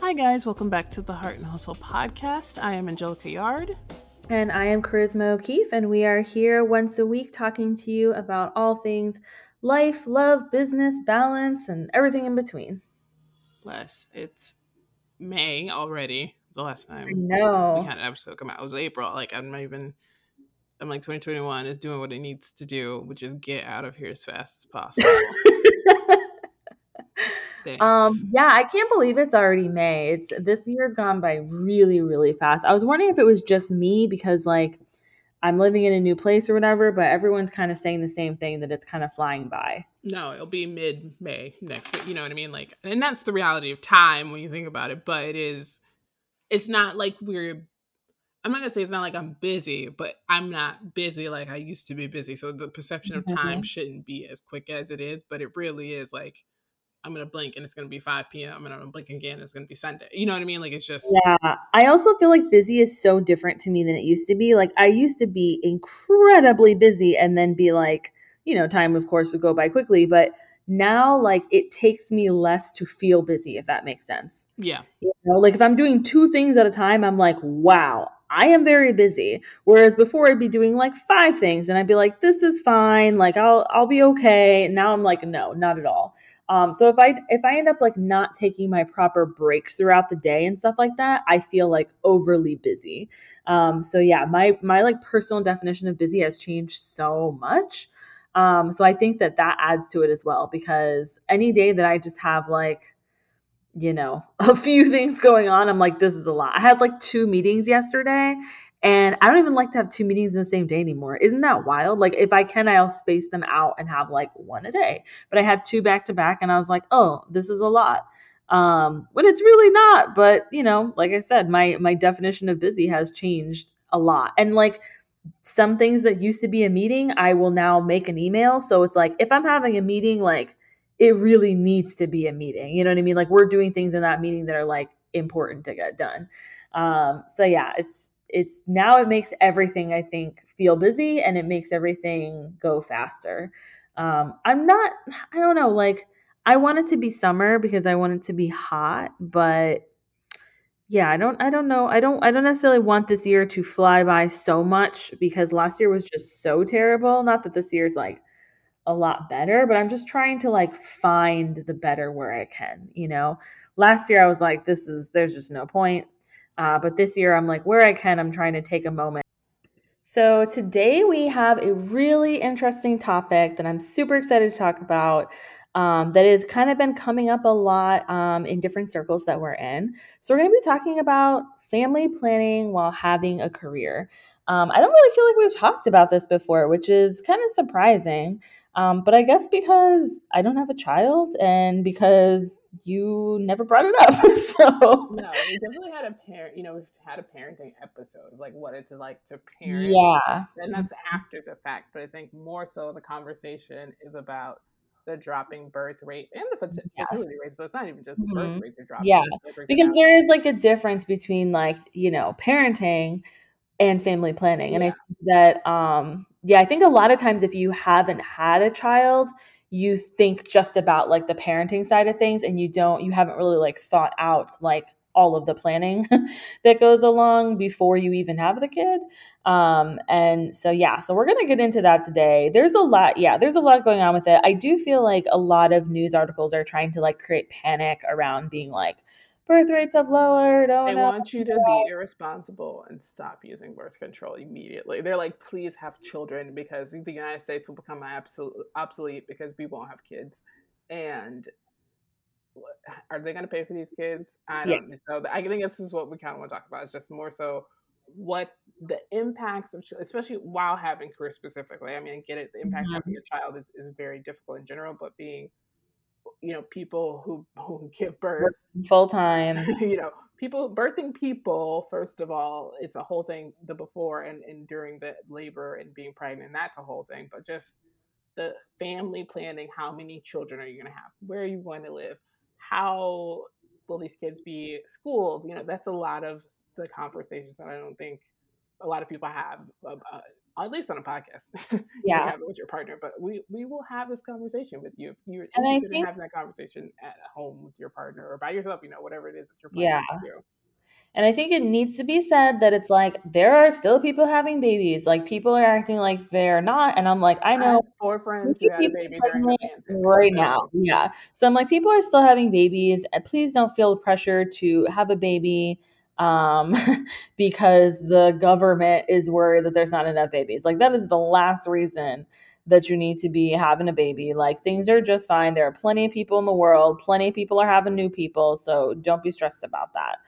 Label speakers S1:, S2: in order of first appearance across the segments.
S1: Hi, guys. Welcome back to the Heart and Hustle podcast. I am Angelica Yard.
S2: And I am Charisma O'Keefe, and we are here once a week talking to you about all things life, love, business, balance, and everything in between.
S1: Bless. It's May already. The last time
S2: I know.
S1: we had an episode come out it was April. Like, I'm not even. I'm like 2021 is doing what it needs to do, which is get out of here as fast as possible. Thanks.
S2: Um, yeah, I can't believe it's already May. It's this year's gone by really, really fast. I was wondering if it was just me because like I'm living in a new place or whatever, but everyone's kind of saying the same thing that it's kind of flying by.
S1: No, it'll be mid May next week. You know what I mean? Like, and that's the reality of time when you think about it. But it is, it's not like we're. I'm not gonna say it's not like I'm busy, but I'm not busy like I used to be busy. So the perception of time
S2: Mhm.
S1: shouldn't be as quick as it is, but it really is. Like, I'm gonna blink and it's gonna be 5 p.m. and I'm gonna blink again. And it's gonna be Sunday. You know what I mean? Like, it's just
S2: Yeah. I also feel like busy is so different to me than it used to be. Like I used to be incredibly busy and then be like, you know, time of course would go by quickly, but now like it takes me less to feel busy if that makes sense.
S1: yeah,
S2: You know, like if I'm doing two things at a time, I'm like, wow, I am very busy. Whereas before I'd be doing like five things and I'd be like, this is fine, like I'll I'll be okay. And now I'm like, no, not at all. Um, so if I if I end up like not taking my proper breaks throughout the day and stuff like that, I feel like overly busy. Um, so yeah, my my like personal definition of busy has changed so much. Um, so I think that that adds to it as well because any day that I just have like you know, a few things going on. I'm like, this is a lot. I had like two meetings yesterday, and I don't even like to have two meetings in the same day anymore. Isn't that wild? Like, if I can, I'll space them out and have like one a day. But I had two back to back, and I was like, oh, this is a lot. Um, when it's really not. But you know, like I said, my my definition of busy has changed a lot, and like some things that used to be a meeting, I will now make an email. So it's like if I'm having a meeting, like it really needs to be a meeting. You know what I mean? Like we're doing things in that meeting that are like important to get done. Um, so yeah, it's it's now it makes everything I think feel busy and it makes everything go faster. Um, I'm not I don't know, like I want it to be summer because I want it to be hot, but yeah, I don't I don't know. I don't I don't necessarily want this year to fly by so much because last year was just so terrible. Not that this year's like a lot better, but I'm just trying to like find the better where I can, you know. Last year I was like this is there's just no point. Uh, but this year I'm like where I can I'm trying to take a moment. So today we have a really interesting topic that I'm super excited to talk about. Um, that has kind of been coming up a lot um, in different circles that we're in. So, we're going to be talking about family planning while having a career. Um, I don't really feel like we've talked about this before, which is kind of surprising. Um, but I guess because I don't have a child and because you never brought it up. so,
S1: no, we definitely had a parent. You know, we've had a parenting episode, like what it's like to parent.
S2: yeah.
S1: and that's after the fact. But I think more so the conversation is about the dropping birth rate and the ferti-
S2: Yes.
S1: fertility rate. So it's not even just the birth
S2: Mhm.
S1: rates are dropping.
S2: Yeah,
S1: the birth rates are
S2: because there is like a difference between like you know parenting and family planning and i think that um yeah i think a lot of times if you haven't had a child you think just about like the parenting side of things and you don't you haven't really like thought out like all of the planning that goes along before you even have the kid. Um and so yeah so we're gonna get into that today. There's a lot yeah there's a lot going on with it. I do feel like a lot of news articles are trying to like create panic around being like birth rates have lowered oh
S1: They
S2: no
S1: want you to be irresponsible and stop using birth control immediately. They're like, please have children because the United States will become absolute obsolete because we won't have kids. And are they going to pay for these kids? I don't know. So I think this is what we kind of want to talk about. It's just more so what the impacts of, especially while having career specifically. I mean, I get it. The impact of
S2: Mhm.
S1: having a child is, is very difficult in general, but being, you know, people who, who give birth
S2: full time
S1: you know, people birthing people, first of all, it's a whole thing the before and, and during the labor and being pregnant, that's a whole thing. But just the family planning, how many children are you gonna have? Where are you going to live? How will these kids be schooled? You know, that's a lot of the conversations that I don't think a lot of people have uh, at least on a podcast.
S2: Yeah,
S1: have it with your partner, but we we will have this conversation with you if you're
S2: and I
S1: interested in having that conversation at home with your partner or by yourself. You know, whatever it is that you're
S2: yeah.
S1: to do.
S2: And I think it needs to be said that it's like there are still people having babies. Like people are acting like they're not. And I'm like, I
S1: I
S2: know
S1: have four friends who had a baby during the
S2: right now. Yeah. So I'm like, people are still having babies. Please don't feel the pressure to have a baby um, because the government is worried that there's not enough babies. Like that is the last reason that you need to be having a baby. Like things are just fine. There are plenty of people in the world. Plenty of people are having new people. So don't be stressed about that.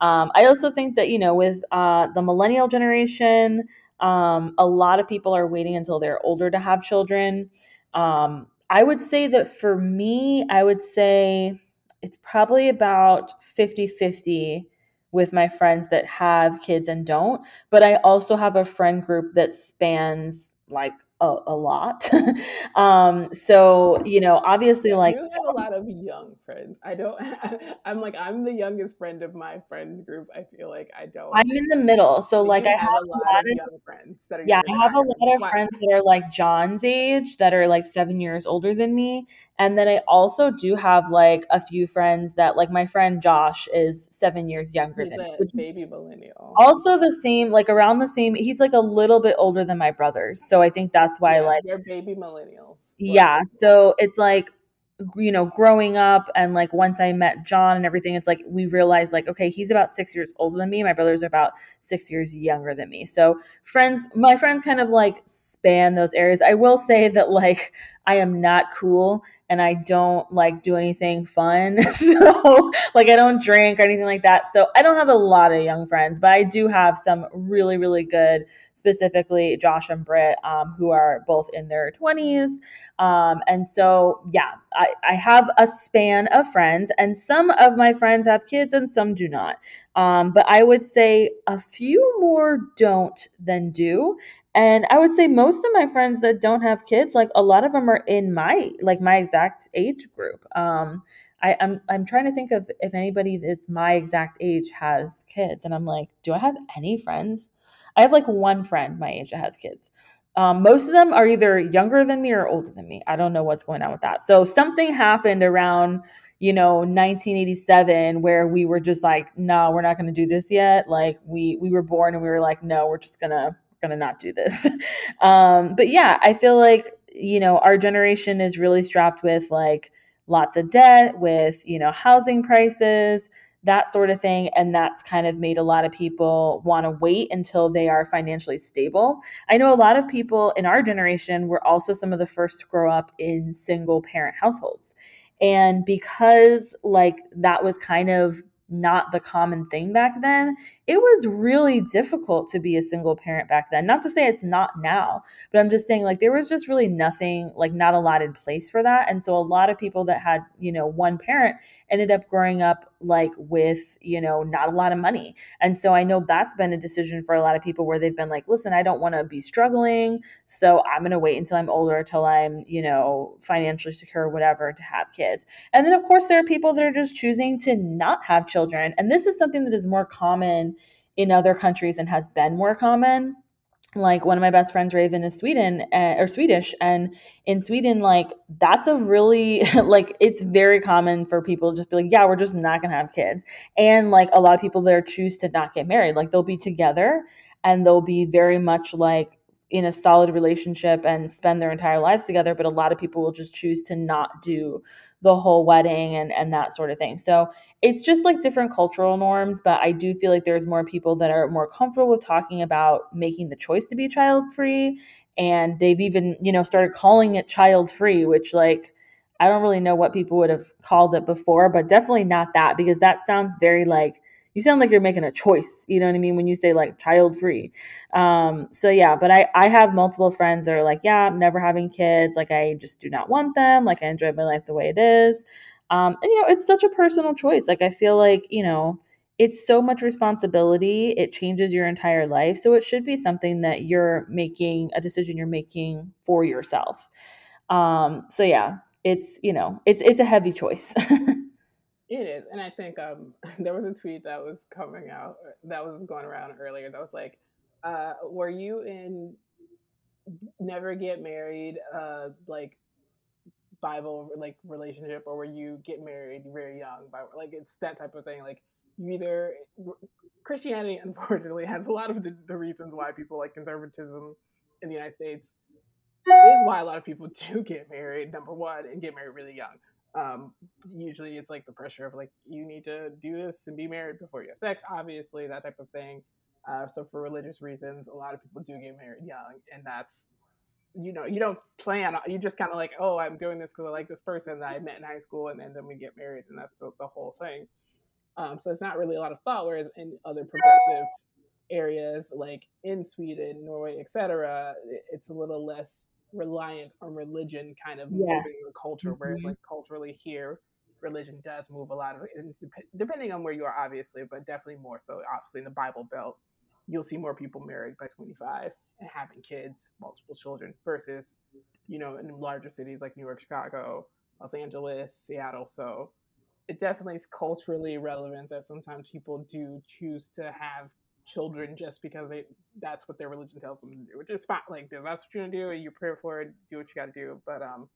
S2: Um, I also think that, you know, with uh, the millennial generation, um, a lot of people are waiting until they're older to have children. Um, I would say that for me, I would say it's probably about 50 50 with my friends that have kids and don't. But I also have a friend group that spans like a, a lot. um, so, you know, obviously, like,
S1: You have a lot of young friends. I don't. I'm like I'm the youngest friend of my friend group. I feel like I don't.
S2: I'm in the middle. So, like, I
S1: have
S2: have
S1: a lot
S2: lot
S1: of
S2: of
S1: young friends that are
S2: Yeah, I have a lot of friends that are like John's age that are like seven years older than me. And then I also do have like a few friends that, like, my friend Josh is seven years younger
S1: He's
S2: than me,
S1: a
S2: which is
S1: baby millennial.
S2: also the same, like, around the same. He's like a little bit older than my brothers. So I think that's why,
S1: Yeah,
S2: like,
S1: they're baby millennials.
S2: Yeah. So it's like, you know, growing up and like once I met John and everything, it's like we realized like, okay, he's about six years older than me. My brothers are about six years younger than me. So friends, my friends kind of like span those areas. I will say that like I am not cool and I don't like do anything fun. So like I don't drink or anything like that. So I don't have a lot of young friends, but I do have some really, really good, specifically Josh and Britt, um, who are both in their 20s. Um, and so, yeah, I, I have a span of friends, and some of my friends have kids and some do not. Um, but I would say a few more don't than do. And I would say most of my friends that don't have kids, like a lot of them are in my like my exact age group. Um, I, I'm I'm trying to think of if anybody that's my exact age has kids, and I'm like, do I have any friends? I have like one friend my age that has kids. Um, most of them are either younger than me or older than me. I don't know what's going on with that. So something happened around you know 1987 where we were just like no we're not going to do this yet like we we were born and we were like no we're just gonna gonna not do this. Um but yeah i feel like you know our generation is really strapped with like lots of debt with you know housing prices that sort of thing and that's kind of made a lot of people want to wait until they are financially stable. I know a lot of people in our generation were also some of the first to grow up in single parent households. And because like that was kind of not the common thing back then, it was really difficult to be a single parent back then. Not to say it's not now, but I'm just saying like there was just really nothing, like not a lot in place for that. And so a lot of people that had, you know, one parent ended up growing up like with, you know, not a lot of money. And so I know that's been a decision for a lot of people where they've been like, listen, I don't want to be struggling. So I'm going to wait until I'm older, until I'm, you know, financially secure, whatever, to have kids. And then, of course, there are people that are just choosing to not have children. And this is something that is more common in other countries and has been more common. Like one of my best friends raven is sweden uh, or swedish. And in sweden like that's a really like it's very common for people to just be like yeah we're just not gonna have kids. And like a lot of people there choose to not get married. Like they'll be together and they'll be very much like in a solid relationship and spend their entire lives together but a lot of people will just choose to not do the whole wedding and and that sort of thing. So it's just like different cultural norms but i do feel like there's more people that are more comfortable with talking about making the choice to be child free and they've even you know started calling it child free which like i don't really know what people would have called it before but definitely not that because that sounds very like you sound like you're making a choice you know what i mean when you say like child free um so yeah but i i have multiple friends that are like yeah i'm never having kids like i just do not want them like i enjoy my life the way it is. Um and you know it's such a personal choice like i feel like you know it's so much responsibility it changes your entire life so it should be something that you're making a decision you're making for yourself. Um so yeah it's you know it's it's a heavy choice
S1: It is, and I think um, there was a tweet that was coming out that was going around earlier that was like, uh, "Were you in never get married, uh, like Bible like relationship, or were you get married very young. By like it's that type of thing. Like you either Christianity, unfortunately, has a lot of the, the reasons why people like conservatism in the United States is why a lot of people do get married. Number one, and get married really young. Um, usually, it's like the pressure of like you need to do this and be married before you have sex. Obviously, that type of thing. Uh, so for religious reasons, a lot of people do get married young, and that's you know you don't plan. You just kind of like, oh, I'm doing this because I like this person that I met in high school, and, and then we get married, and that's the, the whole thing. Um, so it's not really a lot of thought. Whereas in other progressive areas like in Sweden, Norway, etc., it's a little less reliant on religion kind of yes. moving the culture. Mm-hmm. Whereas like culturally here, religion does move a lot of it, depending on where you are, obviously, but definitely more so. Obviously, in the Bible Belt, you'll see more people married by 25 and having kids, multiple children, versus you know in larger cities like New York, Chicago, Los Angeles, Seattle. So it definitely is culturally relevant that sometimes people do choose to have children just because they that's what their religion tells them to do, which is fine. Like that's what you're gonna do, you pray for it, do what you got to do. But um,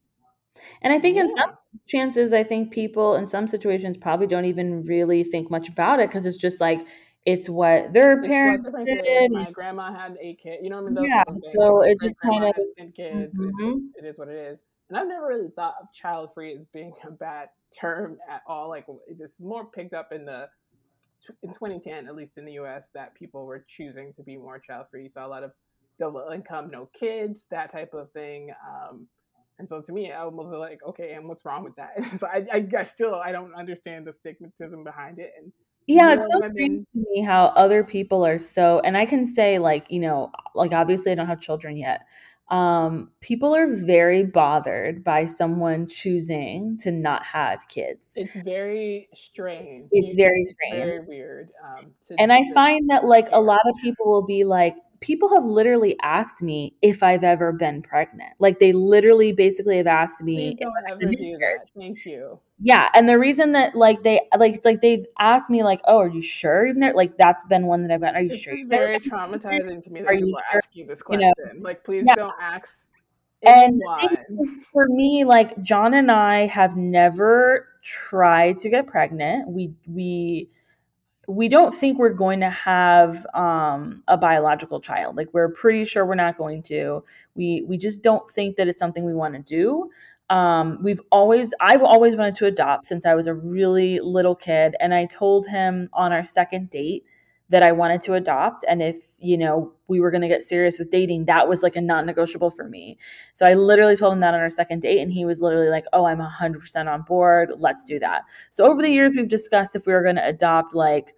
S2: and I think yeah. in some chances, I think people in some situations probably don't even really think much about it because it's just like it's what their it's parents what did.
S1: My grandma had eight kids. You know what I mean?
S2: yeah. So it's just kind of
S1: kids. Mm-hmm. It, it is what it is. And I've never really thought of child free as being a bad term at all. Like it's more picked up in the in 2010, at least in the U.S., that people were choosing to be more child free. You saw a lot of double income, no kids, that type of thing. Um, and so to me, I was like, okay, and what's wrong with that? so I, I, I, still I don't understand the stigmatism behind it. And
S2: yeah, it's so strange to me how other people are so. And I can say like you know, like obviously I don't have children yet, um, people are very bothered by someone choosing to not have kids.
S1: It's very strange.
S2: It's very strange.
S1: Very weird. Um,
S2: and I find that like a lot of people will be like, people have literally asked me if I've ever been pregnant. Like they literally basically have asked me.
S1: Don't ever do that. Thank you.
S2: Yeah, and the reason that like they like like they've asked me like, oh, are you sure you've never like that's been one that I've gotten. Are you
S1: this
S2: sure?
S1: It's very traumatizing to me that are people you sure? ask you this question. You know, like, please yeah. don't ask.
S2: And for me, like John and I have never tried to get pregnant. We we we don't think we're going to have um, a biological child. Like we're pretty sure we're not going to. We we just don't think that it's something we want to do. Um, we've always I've always wanted to adopt since I was a really little kid, and I told him on our second date that I wanted to adopt, and if you know we were going to get serious with dating, that was like a non-negotiable for me. So I literally told him that on our second date, and he was literally like, "Oh, I'm 100% on board. Let's do that." So over the years, we've discussed if we were going to adopt like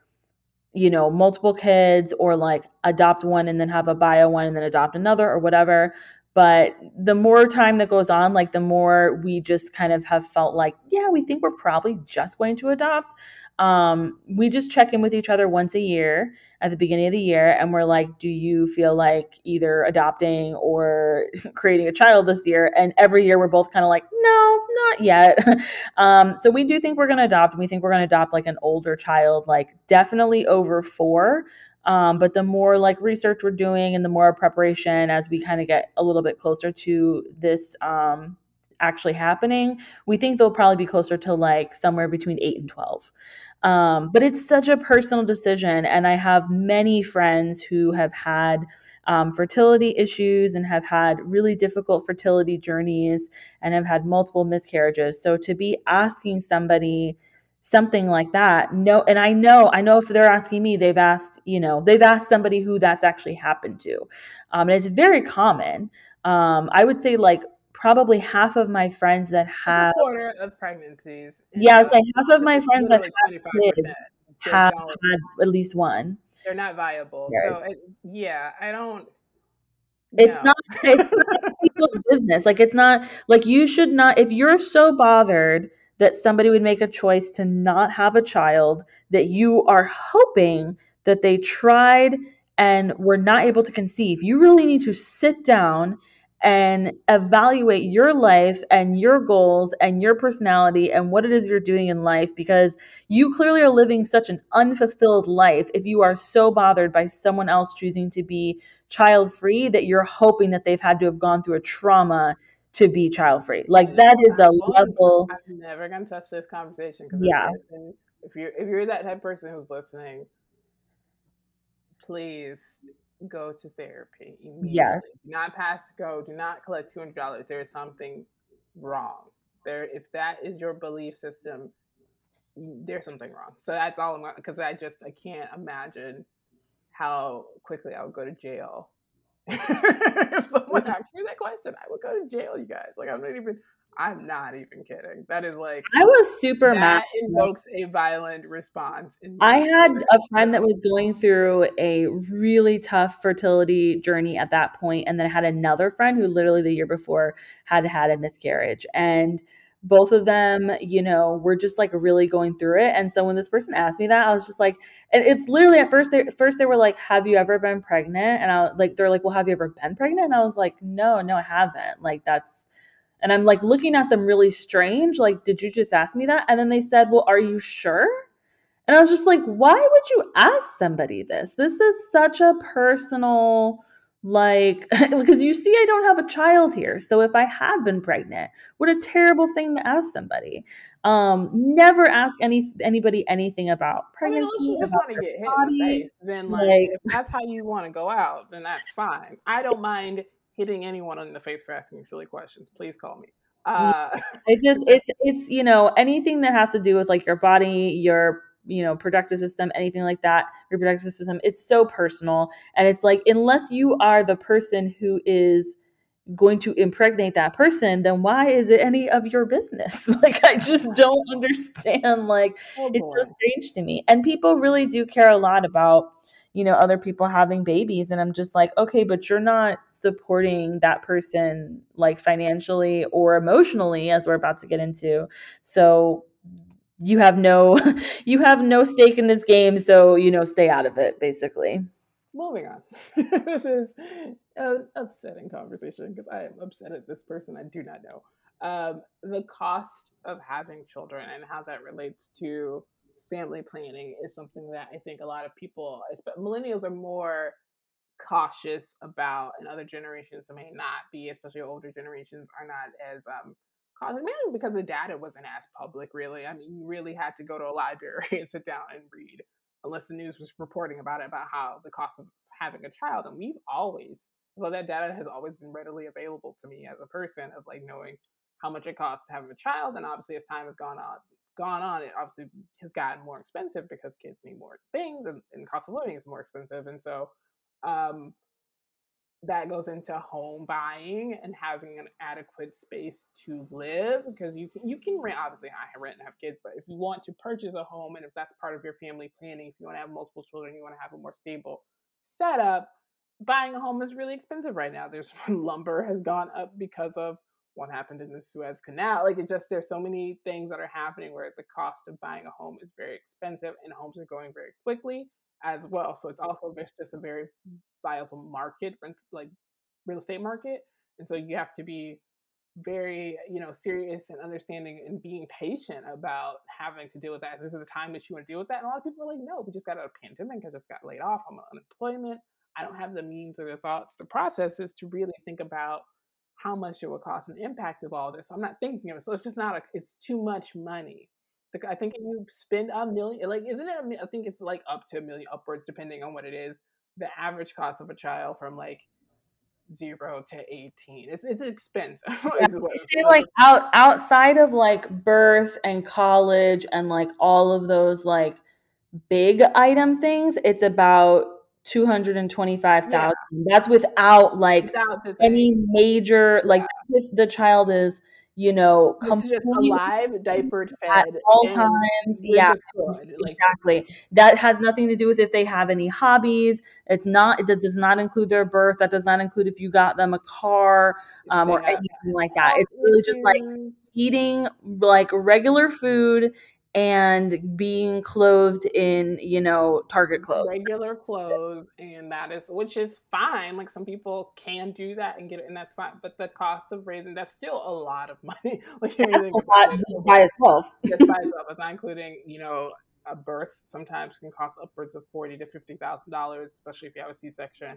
S2: you know, multiple kids or like adopt one and then have a bio one and then adopt another or whatever. But the more time that goes on, like the more we just kind of have felt like, yeah, we think we're probably just going to adopt. Um, we just check in with each other once a year at the beginning of the year and we're like, do you feel like either adopting or creating a child this year? And every year we're both kind of like, no, not yet. um, so we do think we're going to adopt. And we think we're going to adopt like an older child, like definitely over four. Um, but the more like research we're doing and the more preparation as we kind of get a little bit closer to this um, actually happening, we think they'll probably be closer to like somewhere between eight and 12. Um, but it's such a personal decision. And I have many friends who have had um, fertility issues and have had really difficult fertility journeys and have had multiple miscarriages. So to be asking somebody, something like that no and i know i know if they're asking me they've asked you know they've asked somebody who that's actually happened to um, and it's very common um, i would say like probably half of my friends that have
S1: a quarter of pregnancies.
S2: Yeah, say half of my friends that have kids have had at least one.
S1: They're not viable. Right. So it, yeah, I don't.
S2: It's no. not, it's not people's business. Like it's not like you should not. If you're so bothered that somebody would make a choice to not have a child, that you are hoping that they tried and were not able to conceive, you really need to sit down and evaluate your life and your goals and your personality and what it is you're doing in life because you clearly are living such an unfulfilled life if you are so bothered by someone else choosing to be child free that you're hoping that they've had to have gone through a trauma to be child free. Like that is a level.
S1: I'm never gonna touch this conversation
S2: Yeah.
S1: person, if you're if you're that type of person who's listening, please go to therapy.
S2: Yes.
S1: Do not pass go. Do not collect two hundred dollars. There is something wrong there. If that is your belief system, there's something wrong. So that's all I'm because I just I can't imagine how quickly I would go to jail if someone asked me that question, I would go to jail, you guys. Like I'm not even I'm not even kidding. That is like
S2: I was super
S1: that
S2: mad.
S1: invokes a violent response.
S2: I had a friend that was going through a really tough fertility journey at that point, and then I had another friend who literally the year before had had a miscarriage, and both of them, you know, were just like really going through it. And so when this person asked me that, I was just like, and it's literally at first they first they were like, "Have you ever been pregnant?" And I like they're like, "Well, have you ever been pregnant?" And I was like, "No, no, I haven't." Like that's and I'm like looking at them really strange, like, "Did you just ask me that?" And then they said, "Well, are you sure?" And I was just like, "Why would you ask somebody this? This is such a personal like because you see i don't have a child here so if i had been pregnant what a terrible thing to ask somebody um never ask any anybody anything about pregnancy
S1: I mean, you just want to get hit in the face, then like,
S2: Like-
S1: if that's how you want to go out, then that's fine. I don't mind hitting anyone in the face for asking silly questions. Please call me. Uh,
S2: it just it's it's you know anything that has to do with like your body your you know productive system anything like that reproductive system it's so personal. And it's like unless you are the person who is going to impregnate that person then why is it any of your business? Like i just don't understand like
S1: oh
S2: it's so strange to me. And people really do care a lot about you know other people having babies. And i'm just like okay but you're not supporting that person like financially or emotionally as we're about to get into. So you have no you have no stake in this game. So you know stay out of it basically.
S1: Moving on. this is an upsetting conversation because I am upset at this person. I do not know. Um, the cost of having children and how that relates to family planning is something that I think a lot of people, millennials, are more cautious about, and other generations may not be, especially older generations, are not as um, cautious. Mainly because the data wasn't as public, really. I mean, you really had to go to a library and sit down and read unless the news was reporting about it about how the cost of having a child and we've always well that data has always been readily available to me as a person of like knowing how much it costs to have a child and obviously as time has gone on gone on it obviously has gotten more expensive because kids need more things and, and cost of living is more expensive and so um that goes into home buying and having an adequate space to live because you can you can rent obviously I rent and have kids but if you want to purchase a home and if that's part of your family planning if you want to have multiple children you want to have a more stable setup buying a home is really expensive right now. There's lumber has gone up because of what happened in the Suez Canal like it's just there's so many things that are happening where the cost of buying a home is very expensive and homes are going very quickly as well so it's also there's just a very viable market, rent like real estate market, and so you have to be very you know serious and understanding and being patient about having to deal with that. This is the time that you want to deal with that, and a lot of people are like, no, we just got out of a pandemic, I just got laid off, I'm on unemployment, I don't have the means or the thoughts, the processes to really think about how much it would cost and impact of all this. I'm not thinking of it, so it's just not a, it's too much money. I think if you spend a million, like, isn't it? I think it's like up to a million upwards, depending on what it is the average cost of a child from like zero to 18 it's it's expensive
S2: yeah, say like out outside of like birth and college and like all of those like big item things it's about 225,000 yeah. that's without like
S1: without
S2: any major like if the child is you know,
S1: just alive, diapered, fed
S2: at all times. Yeah, like, exactly. That has nothing to do with if they have any hobbies. It's not. That does not include their birth. That does not include if you got them a car um, or anything like that. It's really just like eating like regular food and being clothed in you know target clothes.
S1: Regular clothes and that is which is fine like some people can do that and get it and that's fine but the cost of raising that's still a lot of money. Like
S2: that's a lot it, just by itself.
S1: just by itself it's not including you know a birth sometimes can cost upwards of forty to fifty thousand dollars especially if you have a c-section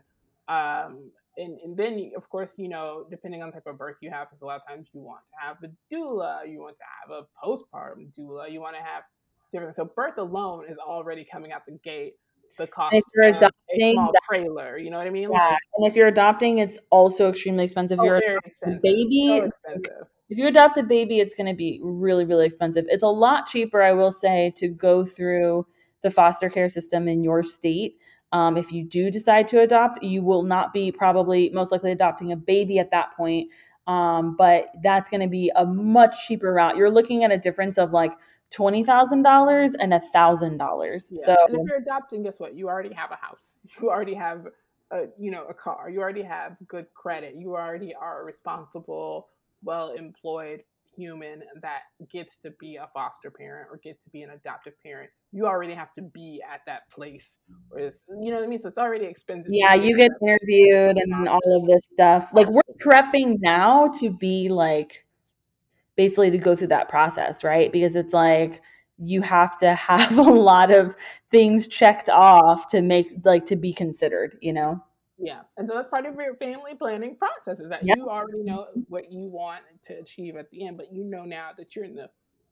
S1: Um, and, and then, of course, you know, depending on the type of birth you have, because a lot of times you want to have a doula, you want to have a postpartum doula, you want to have different. So birth alone is already coming out the gate the cost if you're adopting, a small trailer. You know what I mean?
S2: Yeah. Like, and if you're adopting, it's also extremely expensive. Oh, you're expensive. baby. So expensive. If you adopt a baby, it's going to be really, really expensive. It's a lot cheaper, I will say, to go through the foster care system in your state. Um, if you do decide to adopt, you will not be probably most likely adopting a baby at that point. Um, but that's going to be a much cheaper route. You're looking at a difference of like twenty thousand dollars and a thousand dollars. So
S1: and if you're adopting, guess what? You already have a house. You already have a you know a car. You already have good credit. You already are a responsible, well employed human that gets to be a foster parent or gets to be an adoptive parent. You already have to be at that place. Whereas, you know what I mean? So it's already expensive.
S2: Yeah, you get interviewed and all of this stuff. Like we're prepping now to be like basically to go through that process, right? Because it's like you have to have a lot of things checked off to make like to be considered, you know?
S1: Yeah. And so that's part of your family planning process is that yep. you already know what you want to achieve at the end, but you know now that you're in the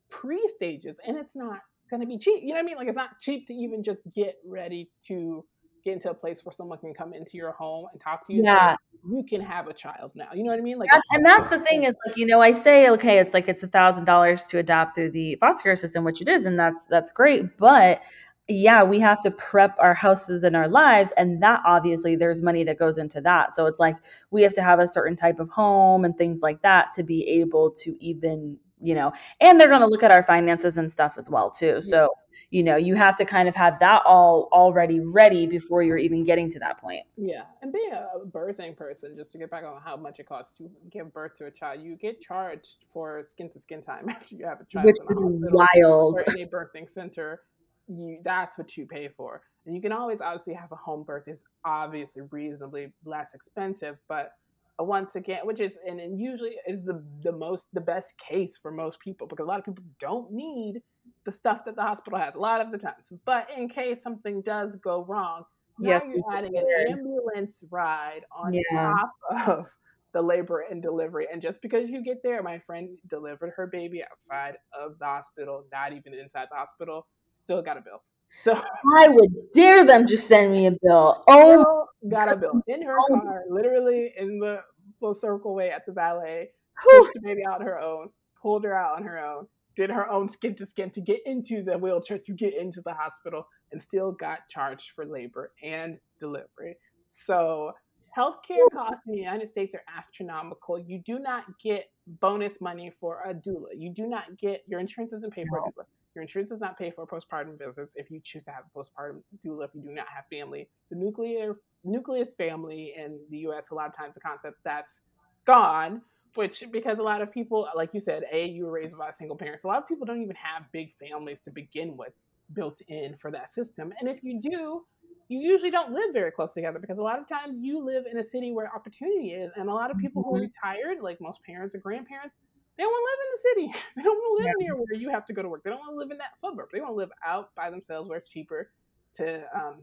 S1: pre stages and it's not going to be cheap. You know what I mean? Like it's not cheap to even just get ready to get into a place where someone can come into your home and talk to you. Yeah. You can have a child now. You know what I mean?
S2: Like, that's, and that's the thing is like, you know, I say, okay, it's like, it's a thousand dollars to adopt through the foster care system, which it is. And that's, that's great. But yeah, we have to prep our houses and our lives. And that obviously there's money that goes into that. So it's like, we have to have a certain type of home and things like that to be able to even you know and they're going to look at our finances and stuff as well too. So you know you have to kind of have that all already ready before you're even getting to that point.
S1: Yeah and being a birthing person just to get back on how much it costs to give birth to a child. You get charged for skin to skin time after you have a child
S2: which is wild.
S1: or in a birthing center you that's what you pay for and you can always obviously have a home birth is obviously reasonably less expensive but uh, once again, which is and, and usually is the the most the best case for most people because a lot of people don't need the stuff that the hospital has a lot of the times. But in case something does go wrong, now yes, you're adding an ambulance ride on yeah. top of the labor and delivery. And just because you get there, my friend delivered her baby outside of the hospital, not even inside the hospital, still got a bill. So
S2: I would dare them to send me a bill. Oh,
S1: got a bill in her car, literally in the full circle way at the ballet. Pushed the baby out on her own, pulled her out on her own, did her own skin to skin to get into the wheelchair to get into the hospital, and still got charged for labor and delivery. So healthcare costs in the United States are astronomical. You do not get bonus money for a doula. You do not get your insurance doesn't pay for a doula. Your insurance does not pay for postpartum visits if you choose to have a postpartum doula if you do not have family. The nuclear nucleus family in the US, a lot of times the concept that's gone, which because a lot of people, like you said, A, you were raised by a single parent. So a lot of people don't even have big families to begin with built in for that system. And if you do, you usually don't live very close together because a lot of times you live in a city where opportunity is. And a lot of people mm-hmm. who are retired, like most parents or grandparents, they don't want to live in the city. They don't want to live yeah. near where you have to go to work. They don't want to live in that suburb. They want to live out by themselves where it's cheaper to um,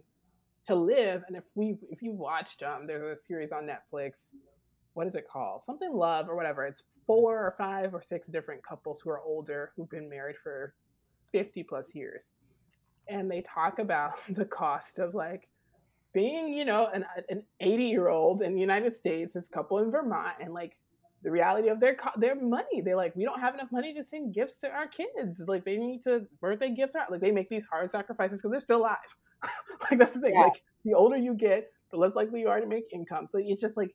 S1: to live. And if we if you watched um, there's a series on Netflix. What is it called? Something Love or whatever. It's four or five or six different couples who are older who've been married for 50 plus years. And they talk about the cost of like being, you know, an, an 80 year old in the United States, this couple in Vermont, and like the reality of their their money. They're like, we don't have enough money to send gifts to our kids. Like they need to birthday gifts. Are, like they make these hard sacrifices because they're still alive. like that's the thing. Yeah. Like the older you get, the less likely you are to make income. So it's just like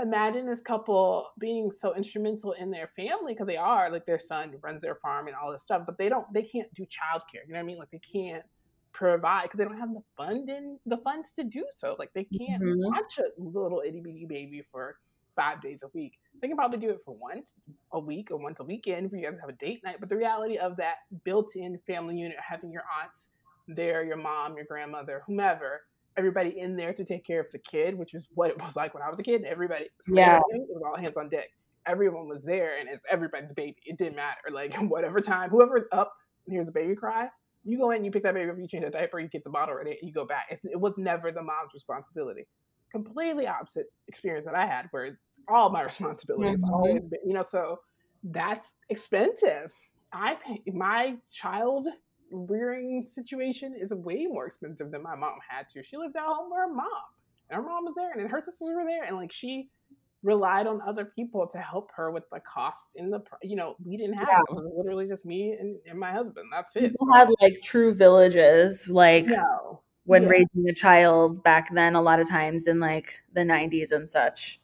S1: imagine this couple being so instrumental in their family because they are like their son runs their farm and all this stuff, but they don't they can't do childcare. You know what I mean? Like they can't provide because they don't have the funding the funds to do so. Like they can't mm-hmm. watch a little itty bitty baby for five days a week. They can probably do it for once a week or once a weekend for you guys to have a date night. But the reality of that built in family unit, having your aunts there, your mom, your grandmother, whomever, everybody in there to take care of the kid, which is what it was like when I was a kid. Everybody, yeah, it was all hands on deck. Everyone was there, and it's everybody's baby. It didn't matter. Like whatever time, whoever's up and hears a baby cry, you go in, you pick that baby up, you change the diaper, you get the bottle ready, and you go back. It, it was never the mom's responsibility. completely opposite experience that I had, where all my responsibility. It's
S2: Mhm.
S1: always been, you know, so that's expensive. I pay my child rearing situation is way more expensive than my mom had to. She lived at home with her mom, and her mom was there, and then her sisters were there, and like she relied on other people to help her with the cost in the, you know, we didn't have
S2: Yeah.
S1: it. It was literally just me and, and my husband. That's it.
S2: People
S1: So,
S2: had like true villages, like
S1: no.
S2: when
S1: Yeah.
S2: raising a child back then, a lot of times in like the 90s and such.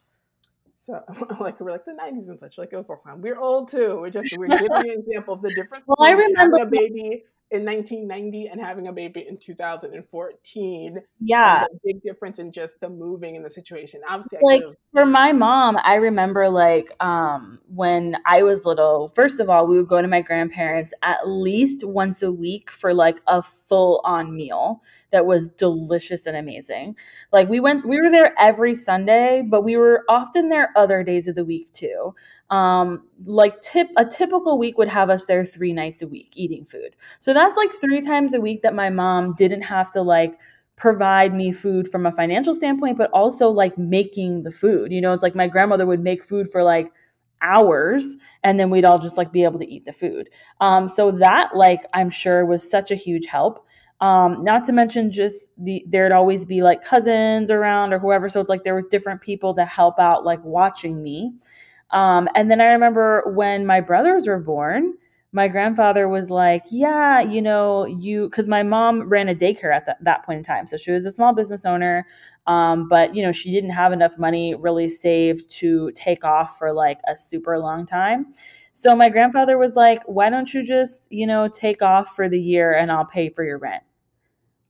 S1: So like we're like the nineties and such. Like it was all time. We're old too. We're just we're giving you an example of the difference
S2: Well, I remember-
S1: a baby in 1990 and having a baby in 2014.
S2: Yeah.
S1: Big difference in just the moving and the situation. Obviously,
S2: Like for my mom, I remember like um when I was little, first of all, we would go to my grandparents at least once a week for like a full on meal that was delicious and amazing. Like we went we were there every Sunday, but we were often there other days of the week too. Um like tip a typical week would have us there 3 nights a week eating food. So that's like 3 times a week that my mom didn't have to like provide me food from a financial standpoint, but also like making the food. You know, it's like my grandmother would make food for like hours and then we'd all just like be able to eat the food. Um, so that like I'm sure was such a huge help. Um, not to mention just the there'd always be like cousins around or whoever. So it's like there was different people to help out like watching me. Um, and then I remember when my brothers were born, my grandfather was like, Yeah, you know, you, because my mom ran a daycare at that, that point in time. So she was a small business owner. Um, but, you know, she didn't have enough money really saved to take off for like a super long time. So my grandfather was like, Why don't you just, you know, take off for the year and I'll pay for your rent?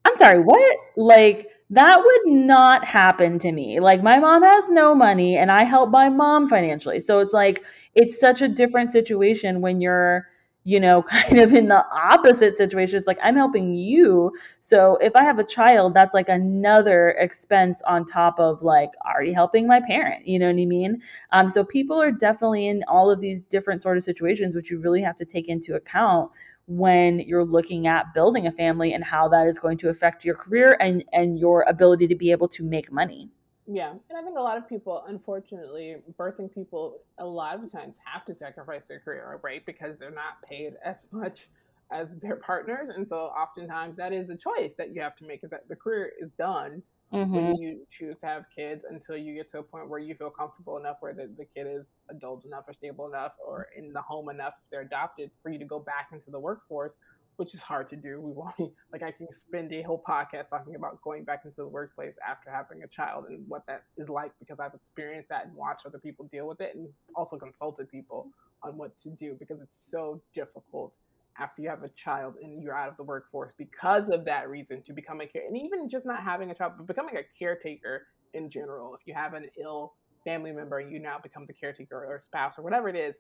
S2: I'm sorry, what? Like, that would not happen to me. Like, my mom has no money and I help my mom financially. So it's like, it's such a different situation when you're, you know, kind of in the opposite situation. It's like, I'm helping you. So if I have a child, that's like another expense on top of like already helping my parent. You know what I mean? Um, so people are definitely in all of these different sort of situations, which you really have to take into account when you're looking at building a family and how that is going to affect your career and and your ability to be able to make money.
S1: Yeah, and I think a lot of people, unfortunately, birthing people a lot of times have to sacrifice their career, right? Because they're not paid as much as their partners, and so oftentimes that is the choice that you have to make: is that the career is done
S2: Mm-hmm.
S1: when you choose to have kids until you get to a point where you feel comfortable enough, where the, the kid is adult enough or stable enough or in the home enough, they're adopted for you to go back into the workforce, which is hard to do. We want like I can spend a whole podcast talking about going back into the workplace after having a child and what that is like because I've experienced that and watched other people deal with it and also consulted people on what to do because it's so difficult after you have a child and you're out of the workforce because of that reason to become a care and even just not having a child but becoming a caretaker in general. If you have an ill family member and you now become the caretaker or spouse or whatever it is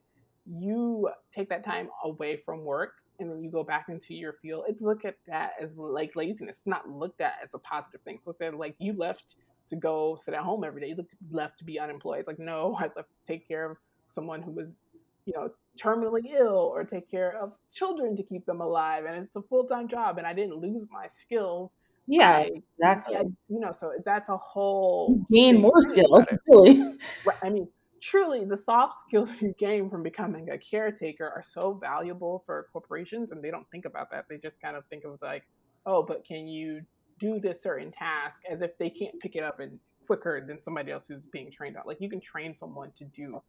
S1: you take that time away from work and then you go back into your field. It's looked at that as like laziness not looked at as a positive thing. It's looked at like you left to go sit at home every day. You left to be unemployed. It's like no i left to take care of someone who was you know terminally ill or take care of children to keep them alive and it's a full-time job and i didn't lose my skills
S2: Yeah,
S1: I,
S2: exactly.
S1: I, you know so that's a whole
S2: You gain more skills, really.
S1: Right, i mean truly the soft skills you gain from becoming a caretaker are so valuable for corporations and they don't think about that they just kind of think of like oh but can you do this certain task as if they can't pick it up and quicker than somebody else who's being trained on like you can train someone to do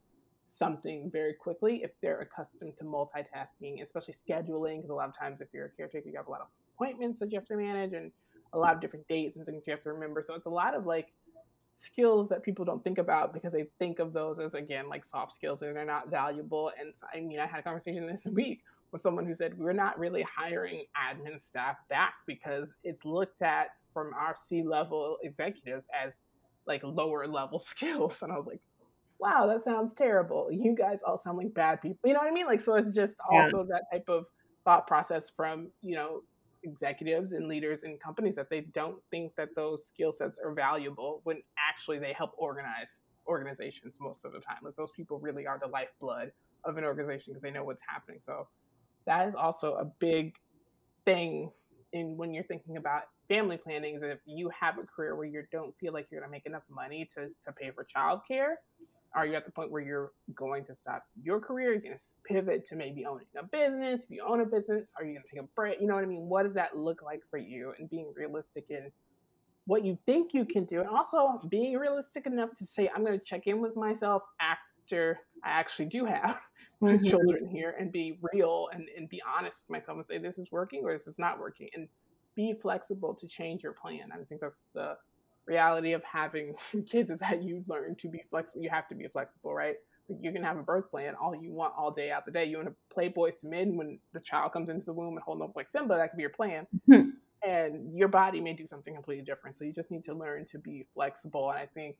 S1: something very quickly if they're accustomed to multitasking especially scheduling because a lot of times if you're a caretaker you have a lot of appointments that you have to manage and a lot of different dates and things you have to remember. So it's a lot of like skills that people don't think about because they think of those as again like soft skills and they're not valuable. And so, i mean i had a conversation this week with someone who said we're not really hiring admin staff back because it's looked at from our c level executives as like lower level skills. And i was like wow that sounds terrible you guys all sound like bad people you know what i mean like so it's just
S2: Yeah.
S1: also that type of thought process from you know executives and leaders in companies that they don't think that those skill sets are valuable when actually they help organize organizations most of the time. Like those people really are the lifeblood of an organization because they know what's happening. So that is also a big thing in when you're thinking about family planning is if you have a career where you don't feel like you're going to make enough money to, to pay for childcare, are you at the point where you're going to stop your career? You're going to pivot to maybe owning a business. If you own a business, are you going to take a break? You know what I mean? What does that look like for you? And being realistic in what you think you can do, and also being realistic enough to say, I'm going to check in with myself after I actually do have mm-hmm. children here and be real and, and be honest with myself and say, this is working or this is not working. And be flexible to change your plan. I think that's the reality of having kids is that you learn to be flexible. You have to be flexible, right? You can have a birth plan all you want all day out the day. You want to play Boyz II Men when the child comes into the womb and hold up like Simba. That could be your plan. Mm-hmm. And your body may do something completely different. So you just need to learn to be flexible. And I think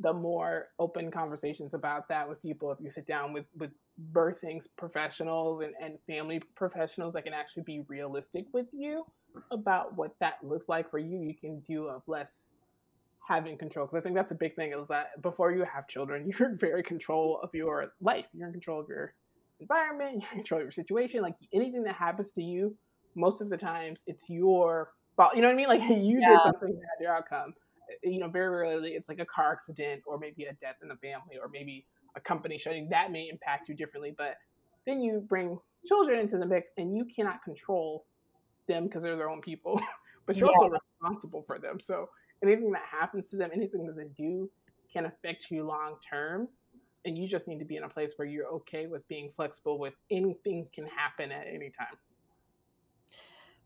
S1: the more open conversations about that with people, if you sit down with with birthing professionals and, and family professionals that can actually be realistic with you about what that looks like for you, you can do of less having control. Because I think that's a big thing is that before you have children, you're in very control of your life. You're in control of your environment, you're in control of your situation. Like anything that happens to you, most of the times it's your fault. You know what I mean? Like you yeah. did something that had your outcome. Eh, you know, very rarely it's like a car accident or maybe a death in the family or maybe a company shutting, that may impact you differently. But then you bring children into the mix and you cannot control them because they're their own people, but you're yeah. also responsible for them. So anything that happens to them, anything that they do can affect you long term. And you just need to be in a place where you're okay with being flexible with anything can happen at any time.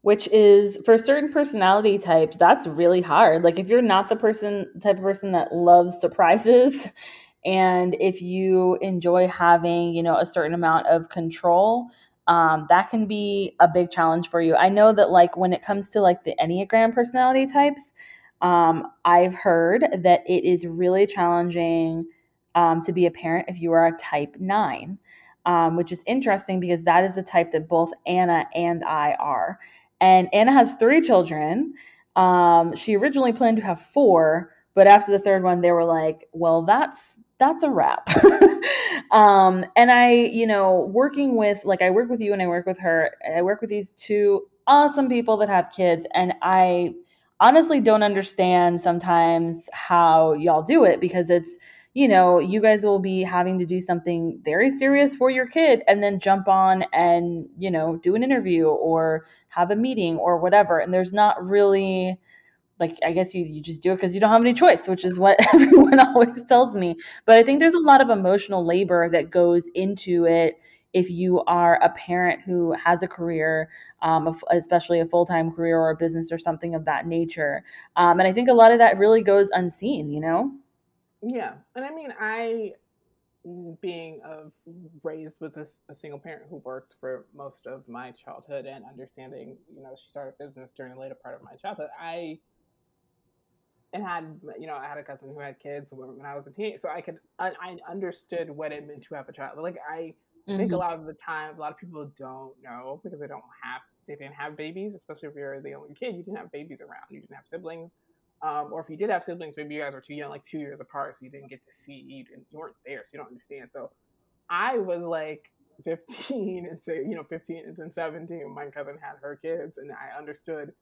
S2: Which is for certain personality types, that's really hard. Like if you're not the person type of person that loves surprises and if you enjoy having you know a certain amount of control um, that can be a big challenge for you i know that like when it comes to like the enneagram personality types um, i've heard that it is really challenging um, to be a parent if you are a type 9 um, which is interesting because that is the type that both anna and i are and anna has three children um, she originally planned to have four but after the third one they were like well that's that's a wrap. um, and I, you know, working with, like, I work with you and I work with her. I work with these two awesome people that have kids. And I honestly don't understand sometimes how y'all do it because it's, you know, you guys will be having to do something very serious for your kid and then jump on and, you know, do an interview or have a meeting or whatever. And there's not really, like I guess you you just do it because you don't have any choice, which is what everyone always tells me. But I think there's a lot of emotional labor that goes into it if you are a parent who has a career, um, especially a full time career or a business or something of that nature. Um, and I think a lot of that really goes unseen, you know?
S1: Yeah. And I mean, I, being uh, raised with a, a, single parent who worked for most of my childhood and understanding, you know, she started business during the later part of my childhood, I and had you know I had a cousin who had kids when I was a teenager, so I could I, I understood what it meant to have a child. Like I mm-hmm. think a mm-hmm. lot of the time, a lot of people don't know because they don't have they didn't have babies, especially if you're the only kid. You didn't have babies around. You didn't have siblings, um, or if you did have siblings, maybe you guys were too young, like two years apart, so you didn't get to see. You, didn't, you weren't there, so you don't understand. So I was like 15 and say you know 15 and then 17 my cousin had her kids and i understood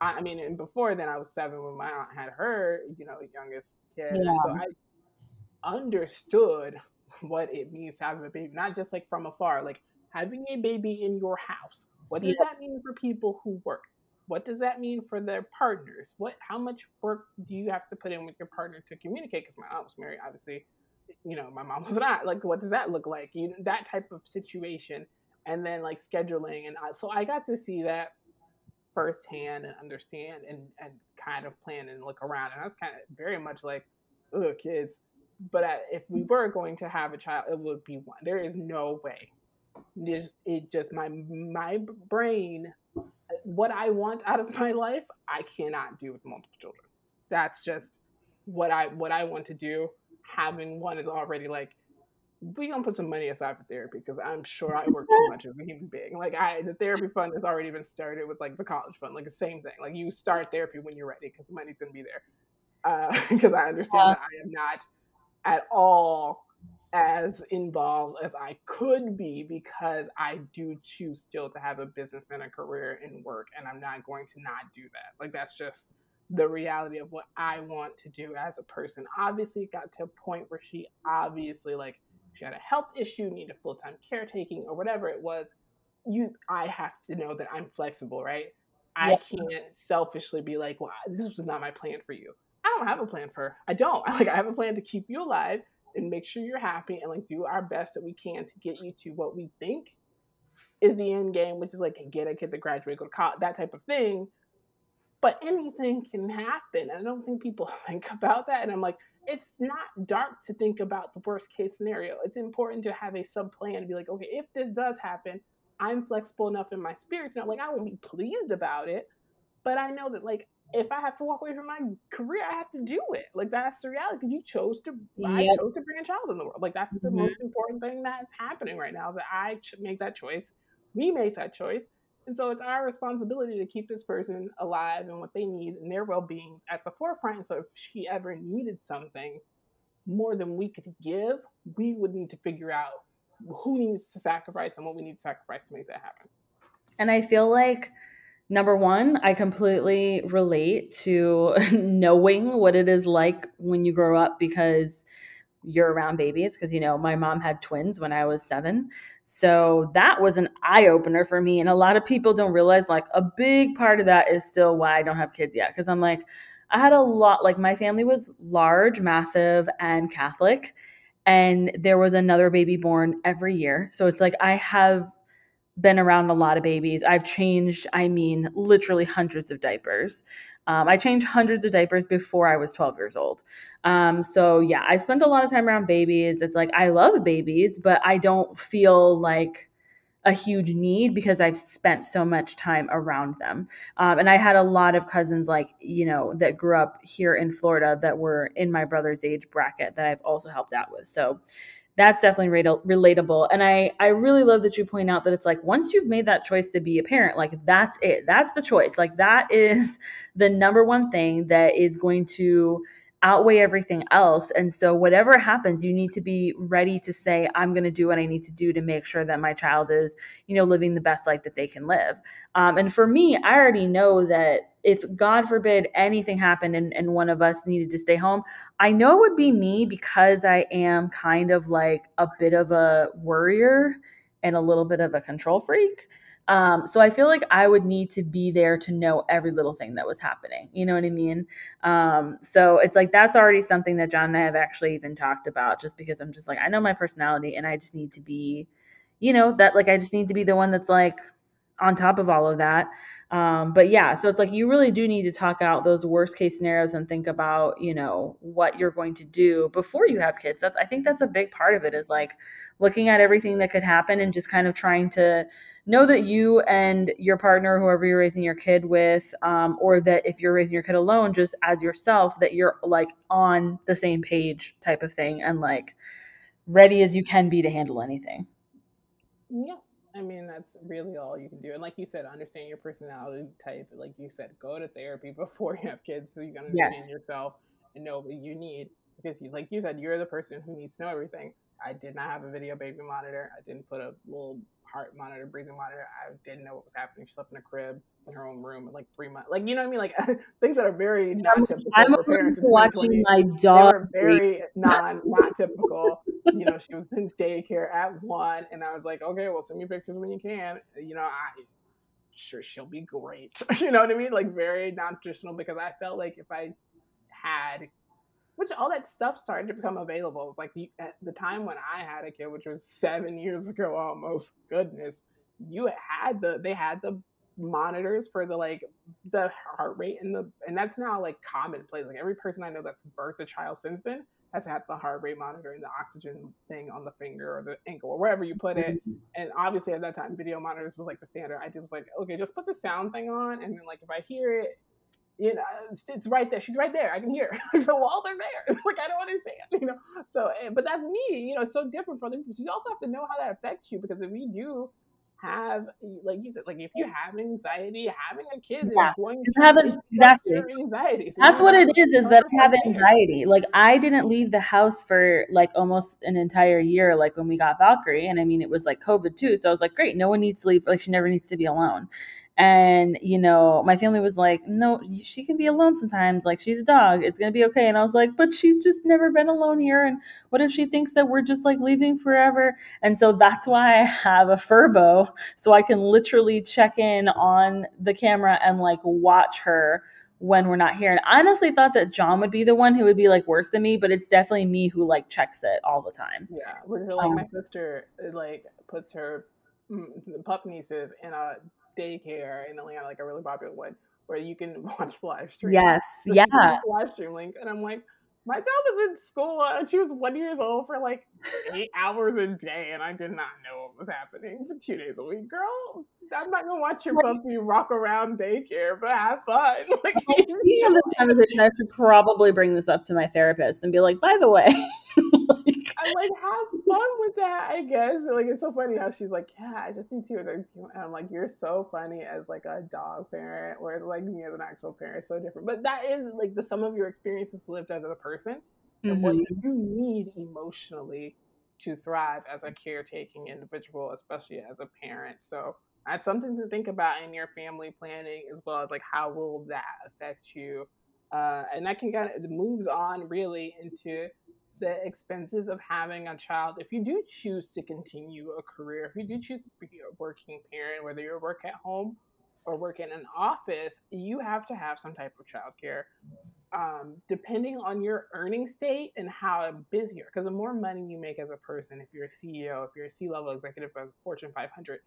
S1: I, I mean, and before then, I was seven when my aunt had her, you know, youngest kid. Yeah. So I understood what it means to have a baby, not just like from afar, like having a baby in your house. What does yeah. that mean for people who work? What does that mean for their partners? What, how much work do you have to put in with your partner to communicate? Because my aunt was married, obviously. You know, my mom was not. Like, what does that look like? You know, that type of situation, and then like scheduling, and I, so I got to see that firsthand and understand and, and kind of plan and look around. And I was kind of very much like, oh, kids. But I, if we were going to have a child, it would be one. There is no way. Just it just my my brain, what I want out of my life, I cannot do with multiple children. That's just what I what I want to do. Having one is already like we gonna put some money aside for therapy because I'm sure I work too much as a human being. Like I, the therapy fund has already been started with like the college fund, like the same thing. Like you start therapy when you're ready because the money's gonna be there. Because uh, I understand yeah. that I am not at all as involved as I could be because I do choose still to have a business and a career and work, and I'm not going to not do that. Like that's just the reality of what I want to do as a person. Obviously, it got to a point where she obviously like she had a health issue, needed full time caretaking or whatever it was. You, I have to know that I'm flexible, right? I yeah. can't selfishly be like, well, this was not my plan for you. I don't have a plan for her. I don't. Like I have a plan to keep you alive and make sure you're happy and like do our best that we can to get you to what we think is the end game, which is like get a kid to graduate, go to college, that type of thing. But anything can happen. I don't think people think about that. And I'm like, it's not dark to think about the worst case scenario. It's important to have a sub plan to be like, okay, if this does happen, I'm flexible enough in my spirit. You know, like I won't be pleased about it, but I know that like if I have to walk away from my career, I have to do it. Like that's the reality because you chose to. Yep. I chose to bring a child in the world. Like that's the mm-hmm. most important thing that's happening right now. That I should make that choice. We make that choice, and so it's our responsibility to keep this person alive and what they need and their well being at the forefront. So if she ever needed something more than we could give, we would need to figure out who needs to sacrifice and what we need to sacrifice to make that happen.
S2: And I feel like number one, I completely relate to knowing what it is like when you grow up because you're around babies. Because, you know, my mom had twins when I was seven. So that was an eye opener for me. And a lot of people don't realize, like, a big part of that is still why I don't have kids yet. Because I'm like, I had a lot, like, my family was large, massive, and Catholic. And there was another baby born every year. So it's like I have been around a lot of babies. I've changed, I mean, literally hundreds of diapers. Um, I changed hundreds of diapers before I was 12 years old. Um, so, yeah, I spent a lot of time around babies. It's like I love babies, but I don't feel like a huge need because I've spent so much time around them. Um, and I had a lot of cousins, like, you know, that grew up here in Florida that were in my brother's age bracket that I've also helped out with. So, that's definitely relatable. And i i really love that you point out that it's like once you've made that choice to be a parent like that's it. That's the choice. Like that is the number one thing that is going to outweigh everything else. And so, whatever happens, you need to be ready to say, I'm going to do what I need to do to make sure that my child is, you know, living the best life that they can live. Um, and for me, I already know that if God forbid anything happened and, and one of us needed to stay home, I know it would be me because I am kind of like a bit of a worrier and a little bit of a control freak. Um, so I feel like I would need to be there to know every little thing that was happening. You know what I mean? Um, so it's like that's already something that John and I have actually even talked about just because I'm just like, I know my personality and I just need to be, you know, that like I just need to be the one that's like on top of all of that. Um, but yeah, so it's like you really do need to talk out those worst case scenarios and think about, you know, what you're going to do before you have kids. That's I think that's a big part of it is like looking at everything that could happen and just kind of trying to know that you and your partner, whoever you're raising your kid with, um, or that if you're raising your kid alone, just as yourself, that you're like on the same page type of thing and like ready as you can be to handle anything.
S1: Yeah. I mean, that's really all you can do. And like you said, understand your personality type. Like you said, go to therapy before you have kids so you can understand yes. yourself and know what you need. Because, you, like you said, you're the person who needs to know everything. I did not have a video baby monitor. I didn't put a little heart monitor, breathing monitor. I didn't know what was happening. She slept in a crib in her own room at like three months. Like you know what I mean? Like things that are very non typical I'm for parents.
S2: Watching my dog.
S1: They were very non not typical. you know, she was in daycare at one, and I was like, okay, well, send me pictures when you can. You know, I sure she'll be great. you know what I mean? Like very non traditional because I felt like if I had which all that stuff started to become available. It's like the, at the time when I had a kid, which was seven years ago almost. Goodness, you had the they had the monitors for the like the heart rate and the and that's now like commonplace. Like every person I know that's birthed a child since then has had the heart rate monitor and the oxygen thing on the finger or the ankle or wherever you put it. Mm-hmm. And obviously at that time, video monitors was like the standard. I was like, okay, just put the sound thing on, and then like if I hear it you know, it's, it's, right there. She's right there. I can hear. the walls are there. like I don't understand, you know. So, eh, but that's me. You know, it's so different from other people. So you also have to know how that affects you because if you do have like you said, like if you have anxiety, having a kid
S2: Yeah.
S1: is going to
S2: have an- exactly.
S1: anxiety. So
S2: That's what it is. is, that I have anxiety. Like I didn't leave the house for like almost an entire year, like when we got Valkyrie. And I mean it was like COVID too. So I was like, great, no one needs to leave. Like she never needs to be alone. And you know, my family was like, no, she can be alone sometimes. Like she's a dog. It's gonna be okay. And I was like, but she's just never been alone here. And what if she thinks that we're just like leaving forever? And so that's why I have a Furbo so I can literally check in on the camera and like watch her when we're not here. And I honestly thought that John would be the one who would be like worse than me, but it's definitely me who like checks it all the time.
S1: Yeah, we're like
S2: Um,
S1: my sister like puts her mm, pup nieces in a daycare in Atlanta, like a really popular one, where you can watch live stream.
S2: Yes,
S1: So
S2: yeah.
S1: live stream link, and I'm like, my child was in school uh, and she was one years old for like eight hours a day, and I did not know what was happening for two days a week. Girl, I'm not gonna watch your puppy rock around daycare, but have fun. Like,
S2: of this conversation, I should probably bring this up to my therapist and be like, by the way, like,
S1: have fun with that, I guess. Like, it's so funny how she's like, yeah, I just need to. And I'm like, you're so funny as like a dog parent, whereas like me as an actual parent is so different. But that is like the sum of your experiences lived as a person and what
S2: mhm.
S1: you need emotionally to thrive as a caretaking individual, especially as a parent. So that's something to think about in your family planning, as well as like how will that affect you. Uh, and that can kind of it moves on really into the expenses of having a child. If you do choose to continue a career, if you do choose to be a working parent, whether you work at home or work in an office, you have to have some type of childcare um, depending on your earning state and how you're. Because the more money you make as a person, if you're a CEO, if you're a C-level executive of Fortune 500,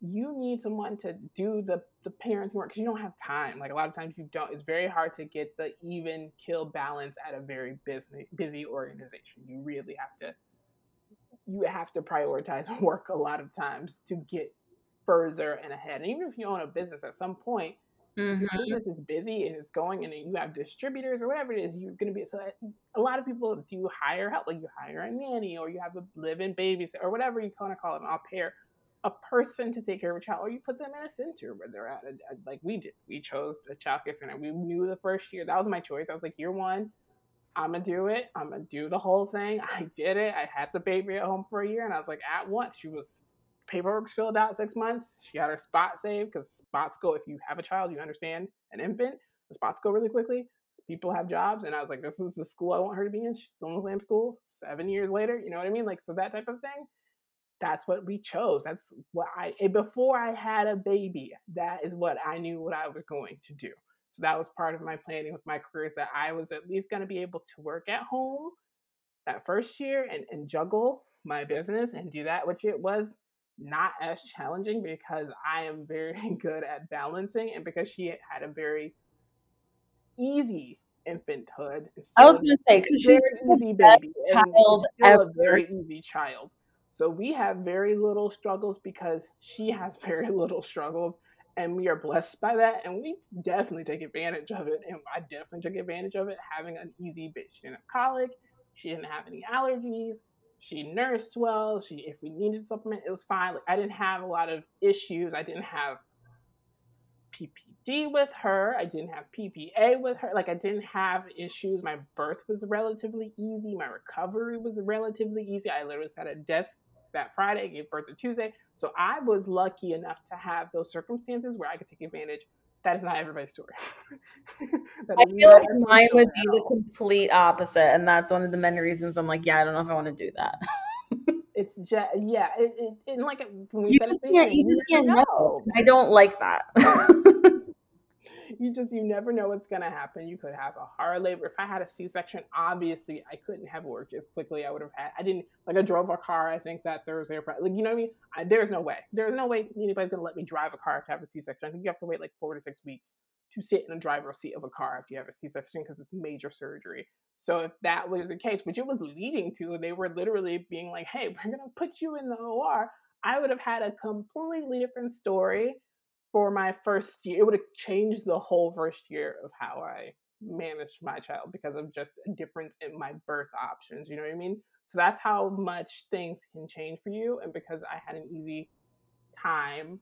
S1: you need someone to do the the parents work because you don't have time. Like a lot of times you don't. It's very hard to get the even kill balance at a very busy busy organization. You really have to you have to prioritize work a lot of times to get further and ahead. And even if you own a business at some point,
S2: Mhm.
S1: your business is busy and it's going and you have distributors or whatever it is, you're going to be. So a lot of people do hire help, like you hire a nanny or you have a live-in babysitter or whatever you kind of call it, an au pair, a person to take care of a child, or you put them in a center where they're at. Like we did, we chose a child care center. We knew the first year that was my choice. I was like, year one, I'm gonna do it. I'm gonna do the whole thing. I did it. I had the baby at home for a year, and I was like, at once, she was paperwork's filled out six months. She had her spot saved because spots go if you have a child, you understand an infant. The spots go really quickly. People have jobs, and I was like, this is the school I want her to be in. She's still in same school. Seven years later, you know what I mean? Like so that type of thing. That's what we chose. That's what I and before I had a baby. That is what I knew what I was going to do. So that was part of my planning with my career is that I was at least going to be able to work at home that first year and, and juggle my business and do that, which it was not as challenging because I am very good at balancing and because she had a very easy infanthood.
S2: I was gonna say because she's
S1: very easy baby and
S2: child ever.
S1: a very easy child. So we have very little struggles because she has very little struggles and we are blessed by that and we definitely take advantage of it and I definitely took advantage of it having an easy bitch. She didn't have colic, she didn't have any allergies, she nursed well, she if we needed supplement, it was fine. Like I didn't have a lot of issues. I didn't have PPD with her. I didn't have PPA with her. Like I didn't have issues. My birth was relatively easy. My recovery was relatively easy. I literally sat at a desk that Friday, gave birth on Tuesday. So I was lucky enough to have those circumstances where I could take advantage. That is not everybody's story.
S2: I feel like mine would be the complete opposite, and that's one of the many reasons I'm like, yeah, I don't know if I want to do that.
S1: It's just yeah. It, it, and like when we
S2: You
S1: said it,
S2: you just can't know. I don't like that.
S1: you just you never know what's gonna happen. You could have a hard labor. If I had a C-section, obviously I couldn't have worked as quickly. I would have had. I didn't like I drove a car. I think that Thursday or Friday. Like you know what I mean? I, there's no way. There's no way anybody's gonna let me drive a car to have a C-section. I think you have to wait like four to six weeks to sit in a driver's seat of a car after you have a C-section because it's major surgery. So if that was the case, which it was leading to, they were literally being like, "Hey, we're gonna put you in the OR." I would have had a completely different story for my first year. It would have changed the whole first year of how I managed my child because of just a difference in my birth options. You know what I mean? So that's how much things can change for you. And because I had an easy time,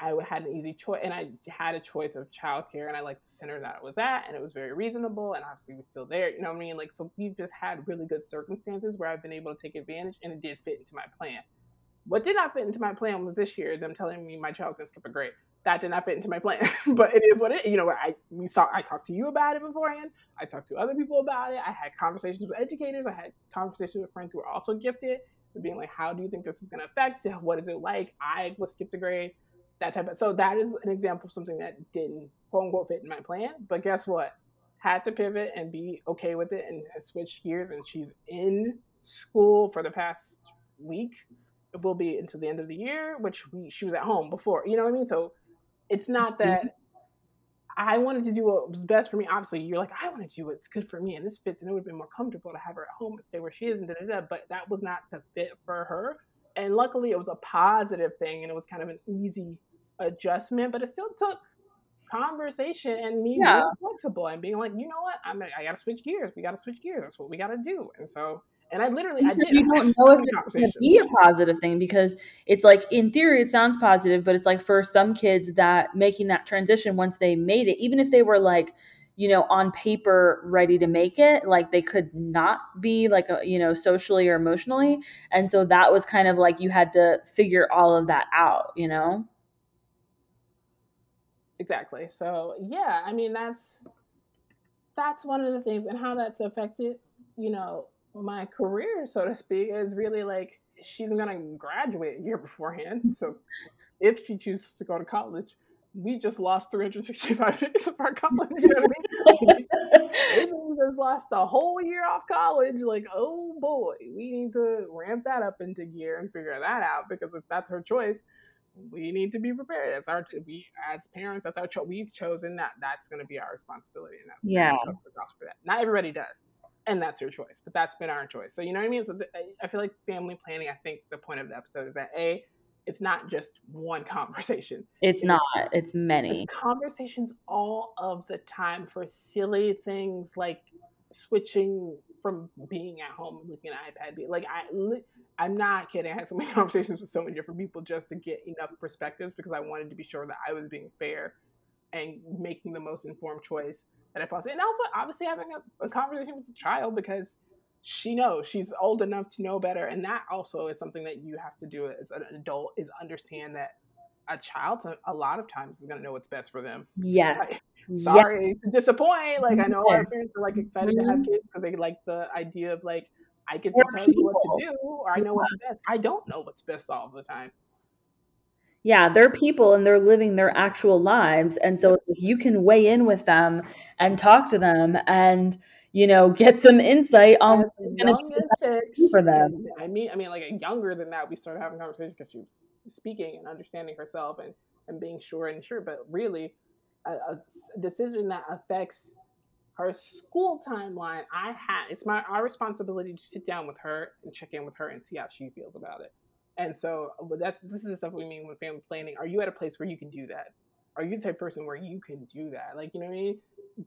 S1: I had an easy choice, and I had a choice of childcare, and I liked the center that it was at, and it was very reasonable, and obviously we're still there. You know what I mean? Like, so we've just had really good circumstances where I've been able to take advantage, and it did fit into my plan. What did not fit into my plan was this year them telling me my child's gonna skip a grade. That did not fit into my plan, but it is what it. You know, I we saw. I talked to you about it beforehand. I talked to other people about it. I had conversations with educators. I had conversations with friends who are also gifted, being like, "How do you think this is gonna affect? What is it like? I was skipped a grade." That type of. So that is an example of something that didn't quote unquote fit in my plan. But guess what? Had to pivot and be okay with it and switch gears. And she's in school for the past week it will be until the end of the year, which we, she was at home before. You know what I mean? So it's not mm-hmm. that I wanted to do what was best for me. Obviously, you're like, I want to do what's good for me, and this fits, and it would have been more comfortable to have her at home and stay where she is, and da da da. But that was not the fit for her. And luckily, it was a positive thing, and it was kind of an easy adjustment. But it still took conversation and me yeah. being flexible and being like, you know what, I'm I got to switch gears. We got to switch gears. That's what we got to do. And so and I literally, because I did. You don't know
S2: if it's going to be a positive thing because it's like, in theory, it sounds positive, but it's like for some kids that making that transition once they made it, even if they were like, you know, on paper ready to make it, like they could not be like, a, you know, socially or emotionally. And so that was kind of like you had to figure all of that out, you know?
S1: Exactly. So, yeah, I mean, that's that's one of the things and how that's affected, you know, my career, so to speak, is really like she's gonna graduate a year beforehand. So if she chooses to go to college, we just lost 365 days of our college. You know what I mean? we just lost a whole year off college. Like, oh boy, we need to ramp that up into gear and figure that out because if that's her choice, we need to be prepared. As our we as parents, that's our cho- we've chosen that that's going to be our responsibility, and that's
S2: yeah.
S1: For that. Not everybody does and that's your choice. But that's been our choice. So you know what I mean. So I feel like family planning. I think the point of the episode is that a, it's not just one conversation.
S2: It's, it's not. It's many
S1: it's conversations all of the time for silly things like switching from being at home and looking at iPad. Like I, I'm not kidding. I had so many conversations with so many different people just to get enough perspectives because I wanted to be sure that I was being fair and making the most informed choice that I possibly. And also, obviously, having a, a conversation with the child because she knows she's old enough to know better, and that also is something that you have to do as an adult is understand that a child a lot of times is going to know what's best for them.
S2: Yes.
S1: sorry yes. to disappoint. Like I know yes. our parents are like excited mm-hmm. to have mm-hmm. kids because they like the idea of like I get to tell people. you what to do, or I know what's best. I don't know what's best all the time
S2: yeah, they're people and they're living their actual lives. And so if you can weigh in with them and talk to them and, you know, get some insight on what's going to
S1: be for them. I mean, I mean, like younger than that, we started having conversations because she was speaking and understanding herself and, and being sure and sure. But really, a, a decision that affects her school timeline, I had it's my our responsibility to sit down with her and check in with her and see how she feels about it. And so uh, that's this is the stuff we mean with family planning. Are you at a place where you can do that? Are you the type person where you can do that? Like, you know what I mean?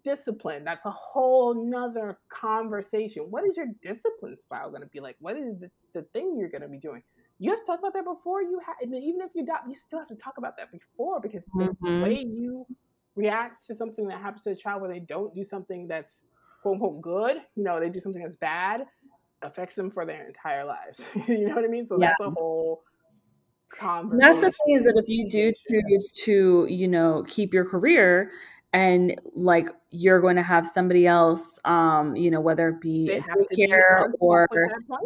S1: Discipline, that's a whole nother conversation. What is your discipline style gonna be like? What is the, the thing you're gonna be doing? You have to talk about that before you have even if you adopt, you still have to talk about that before because mm-hmm. the way you react to something that happens to a child where they don't do something that's quote unquote good, you know, they do something that's bad, affects them for their entire lives. you know what I mean? So yeah. that's a whole conversation.
S2: That's the thing is that if you do choose to, you know, keep your career and like you're going to have somebody else, um, you know, whether it be care or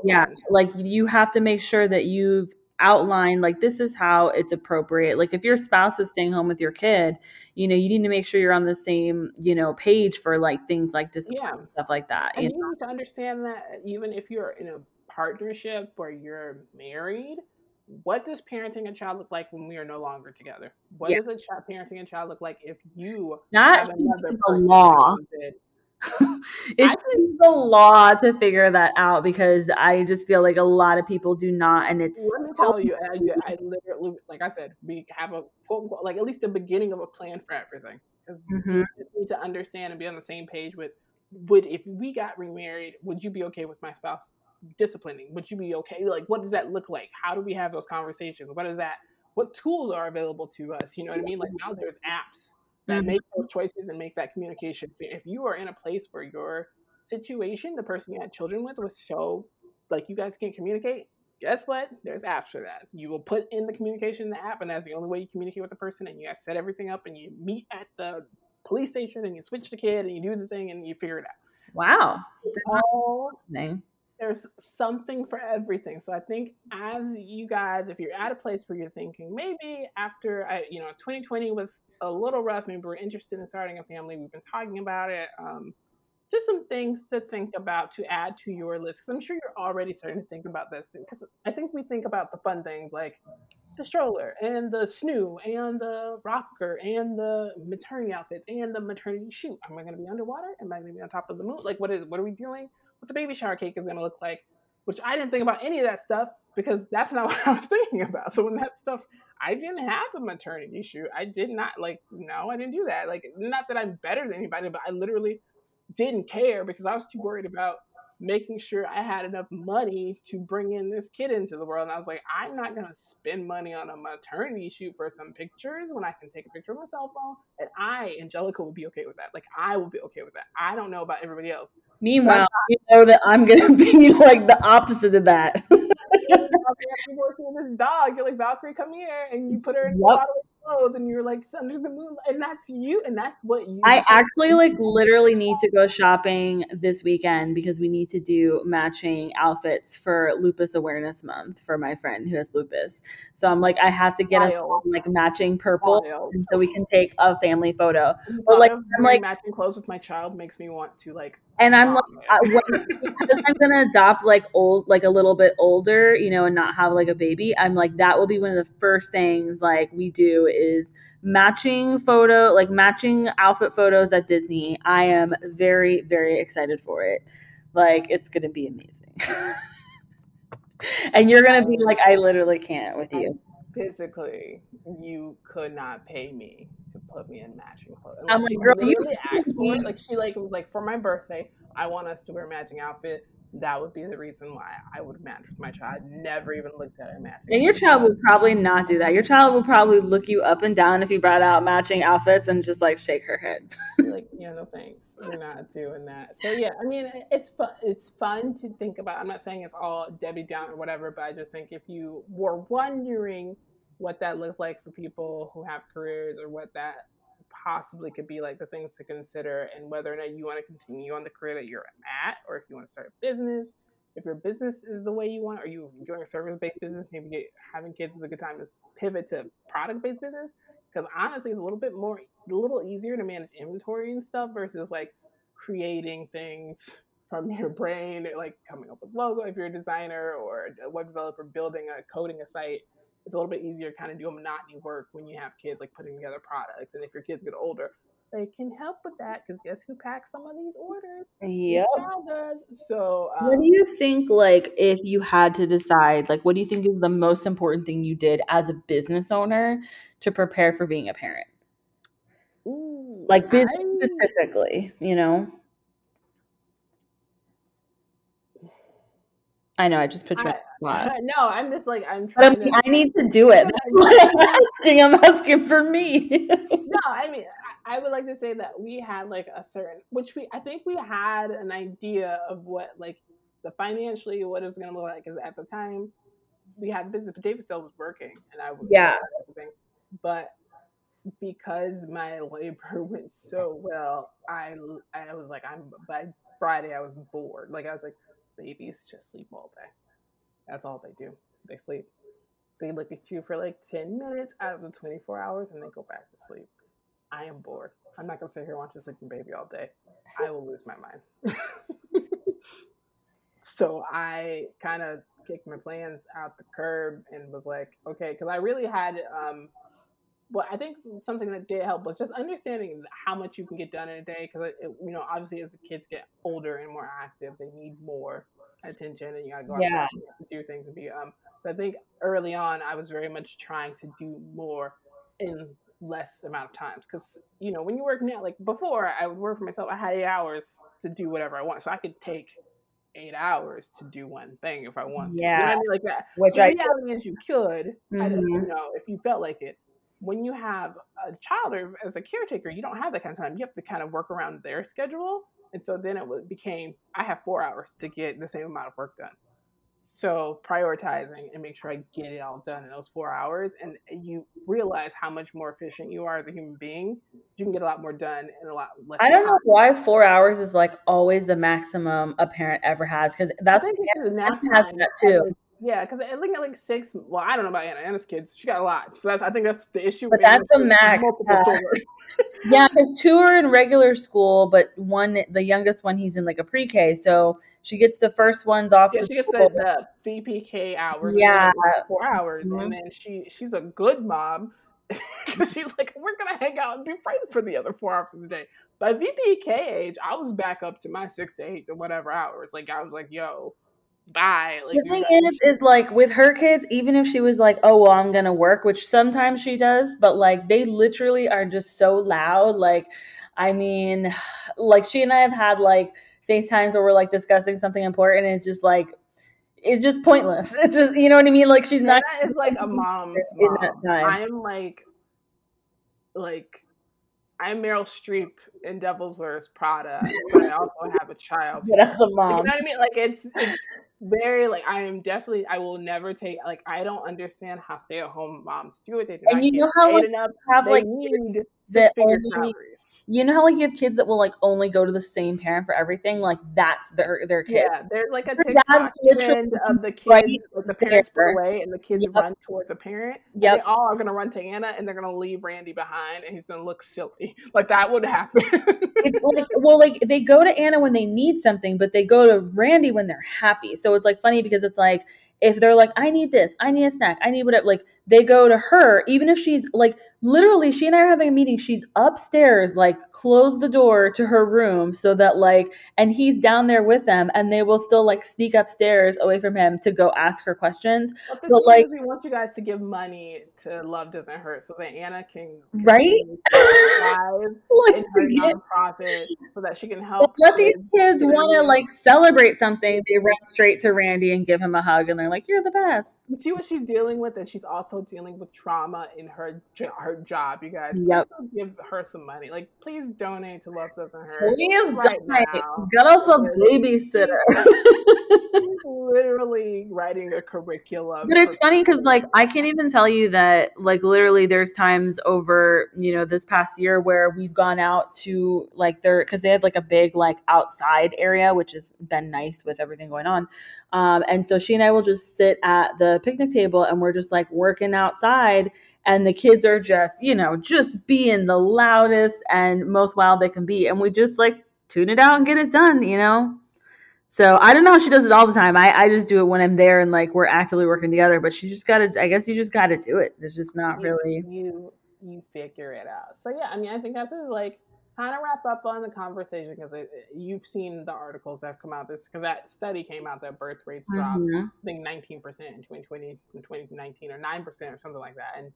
S2: yeah, like you have to make sure that you've outlined like this is how it's appropriate like if your spouse is staying home with your kid you know you need to make sure you're on the same you know page for like things like discipline yeah. stuff like that
S1: and you, you need to understand that even if you're in a partnership or you're married what does parenting a child look like when we are no longer together what yeah. does a child parenting a child look like if you
S2: not the law it should be the law to figure that out because I just feel like a lot of people do not, and it's.
S1: Let me tell you, I, I literally, like I said, we have a quote unquote, like at least the beginning of a plan for everything. Because mm-hmm. we need to understand and be on the same page with. Would if we got remarried, would you be okay with my spouse disciplining? Would you be okay? Like, what does that look like? How do we have those conversations? What is that? what tools are available to us. You know what I mean? Like now there's apps that mm-hmm. make those choices and make that communication. So if you are in a place where your situation, the person you had children with, was so like you guys can't communicate, guess what? There's apps for that. You will put in the communication in the app, and that's the only way you communicate with the person. And you guys set everything up, and you meet at the police station, and you switch the kid, and you do the thing, and you figure it out.
S2: Wow.
S1: All, there's something for everything. So I think as you guys, if you're at a place where you're thinking maybe after I, you know, 2020 was a little rough, maybe we're interested in starting a family. We've been talking about it. Um, just some things to think about to add to your list. Because I'm sure you're already starting to think about this. Because I think we think about the fun things like the stroller and the snoo and the rocker and the maternity outfits and the maternity shoot. Am I going to be underwater? Am I going to be on top of the moon? Like, what is? What are we doing? What the baby shower cake is going to look like? Which I didn't think about any of that stuff because that's not what I was thinking about. So when that stuff, I didn't have a maternity shoot. I did not like. No, I didn't do that. Like, not that I'm better than anybody, but I literally didn't care because I was too worried about making sure I had enough money to bring in this kid into the world. And I was like, I'm not gonna spend money on a maternity shoot for some pictures when I can take a picture with my cell phone. And I, Angelica, will be okay with that. Like I will be okay with that. I don't know about everybody else.
S2: Meanwhile, you know that I'm gonna be like the opposite of that.
S1: you're working with this dog. You're like Valkyrie, come here, and you put her in yep. lot of clothes, and you're like under the moon, and that's you, and that's what you.
S2: I actually like literally need to go shopping this weekend because we need to do matching outfits for Lupus Awareness Month for my friend who has lupus. So I'm like, I have to get a like matching purple, so we can take a family photo.
S1: But like, I'm like matching clothes with my child makes me want to like
S2: and I'm oh, like, I, uh, because I'm gonna adopt like old, like a little bit older, you know, and not have like a baby. I'm like, that will be one of the first things like we do is matching photo, like matching outfit photos at Disney. I am very, very excited for it. Like, it's gonna be amazing. and you're gonna be like, I literally can't with you.
S1: Physically, you could not pay me to put me in matching clothes.
S2: Like, I'm like, girl, you
S1: asked for it. Like she like was like for my birthday, I want us to wear a matching outfit. That would be the reason why I would match with my child. Never even looked at a matching.
S2: And your child will probably not do that. Your child will probably look you up and down if you brought out matching outfits and just like shake her head.
S1: like, yeah, no thanks. You're not doing that. So yeah, I mean, it's fun. It's fun to think about. I'm not saying it's all Debbie Down or whatever, but I just think if you were wondering what that looks like for people who have careers or what that possibly could be like the things to consider and whether or not you want to continue on the career that you're at or if you want to start a business. If your business is the way you want or you're doing a service-based business? Maybe having kids is a good time to pivot to product-based business. Because honestly it's a little bit more a little easier to manage inventory and stuff versus like creating things from your brain like coming up with logo if you're a designer or a web developer building a coding a site it's a little bit easier to kind of do a monotony work when you have kids like putting together products. And if your kids get older, they can help with that because guess who packs some of these orders?
S2: Yeah,
S1: does. So,
S2: um, what do you think? Like, if you had to decide, like, what do you think is the most important thing you did as a business owner to prepare for being a parent?
S1: Ooh,
S2: like business I, specifically, you know. I know. I just put you.
S1: I, no, I'm just like I'm trying.
S2: But I, mean, to, I need to do it. That's what I'm asking. I'm asking for me.
S1: no, I mean, I, I would like to say that we had like a certain, which we I think we had an idea of what like the financially what it was going to look like. Because at the time we had business, but David still was working, and I was
S2: yeah.
S1: But because my labor went so well, I I was like I'm by Friday I was bored. Like I was like babies just sleep all day. That's all they do. They sleep. They look at you for like 10 minutes out of the 24 hours and they go back to sleep. I am bored. I'm not going to sit here and watch a sleeping baby all day. I will lose my mind. so I kind of kicked my plans out the curb and was like, okay, because I really had, um, well, I think something that did help was just understanding how much you can get done in a day. Because, you know, obviously as the kids get older and more active, they need more attention and you gotta go out yeah. and do things and be um so I think early on I was very much trying to do more in less amount of times because you know when you work now like before I would work for myself I had eight hours to do whatever I want so I could take eight hours to do one thing if I want.
S2: Yeah.
S1: You know I mean? like that.
S2: Which
S1: the
S2: I
S1: reality is you could.
S2: Mm-hmm.
S1: I you know, if you felt like it. When you have a child or as a caretaker, you don't have that kind of time. You have to kind of work around their schedule. And so then it became I have four hours to get the same amount of work done. So prioritizing and make sure I get it all done in those four hours, and you realize how much more efficient you are as a human being. You can get a lot more done in a lot less.
S2: I don't
S1: time.
S2: know why four hours is like always the maximum a parent ever has because that's
S1: I think it's nap
S2: has that too.
S1: Yeah, because I think at like six. Well, I don't know about Anna. Anna's kids, she got a lot, so that's, I think that's the issue.
S2: But
S1: with
S2: that's the max, yeah, because two are in regular school, but one, the youngest one, he's in like a pre-K, so she gets the first ones off.
S1: Yeah, she gets
S2: school.
S1: the, the VPK hours.
S2: Yeah.
S1: four hours,
S2: Mhm.
S1: and then she she's a good mom. she's like, we're gonna hang out and be friends for the other four hours of the day. By VPK age, I was back up to my six to eight to whatever hours. Like I was like, yo, bye. Like
S2: the thing is, is like with her kids, even if she was like, "Oh well, I'm gonna work," which sometimes she does, but like they literally are just so loud. Like, I mean, like she and I have had like FaceTimes where we're like discussing something important, and it's just like, it's just pointless. It's just, you know what I mean? Like she's not.
S1: Anna is like a
S2: that
S1: mom.
S2: time.
S1: I am like, like, I'm Meryl Streep in Devil's Wears Prada, but I also have a child.
S2: But as a mom,
S1: you know what I mean? Like it's, it's very like I am definitely I will never take like I don't understand how stay at home moms do it. They do
S2: And you know how, like, have
S1: They
S2: like
S1: need
S2: that only-
S1: salaries.
S2: you know how like you have kids that will like only go to the same parent for everything. Like that's their their kid.
S1: Yeah, there's like a TikTok trend of the kids,
S2: right
S1: like the parents put away and the kids
S2: Yep.
S1: run towards a parent.
S2: Yeah,
S1: they all are gonna run to Anna and they're gonna leave Randy behind and he's gonna look silly. Like that would happen.
S2: it's like well like they go to anna when they need something but they go to randy when they're happy so it's like funny because it's like if they're like i need this i need a snack i need whatever like they go to her even if she's like literally she and i are having a meeting she's upstairs like close the door to her room so that like and he's down there with them and they will still like sneak upstairs away from him to go ask her questions
S1: But
S2: But, like-
S1: we want you guys to give money to Love Doesn't Hurt so that Anna can
S2: Right? like
S1: in
S2: to
S1: her
S2: get
S1: nonprofit so that she can help.
S2: let these kids
S1: you know what I
S2: want to like celebrate something. They run straight to Randy and give him a hug, and they're like, "You're the best."
S1: See what she's dealing with, and she's also dealing with trauma in her her job. You guys,
S2: Yep.
S1: please give her some money. Like, please donate to Love Doesn't Hurt.
S2: Please
S1: right
S2: donate.
S1: now.
S2: Got us a babysitter.
S1: Literally writing a curriculum.
S2: But it's funny because, like, I can't even tell you that, like, literally, there's times over, you know, this past year where we've gone out to, like, their because they had, like, a big, like, outside area, which has been nice with everything going on. Um, and so she and I will just sit at the picnic table and we're just, like, working outside. And the kids are just, you know, just being the loudest and most wild they can be. And we just, like, tune it out and get it done, you know? So I don't know how she does it all the time. I, I just do it when I'm there and like we're actively working together. But she just gotta. I guess you just gotta do it. It's just not really.
S1: you you figure it out. So yeah, I mean, I think that's just like kind of wrap up on the conversation because you've seen the articles that have come out this because that study came out that birth rates dropped
S2: Mhm.
S1: I think 19% in 2020 and 2019 or 9% or something like that. And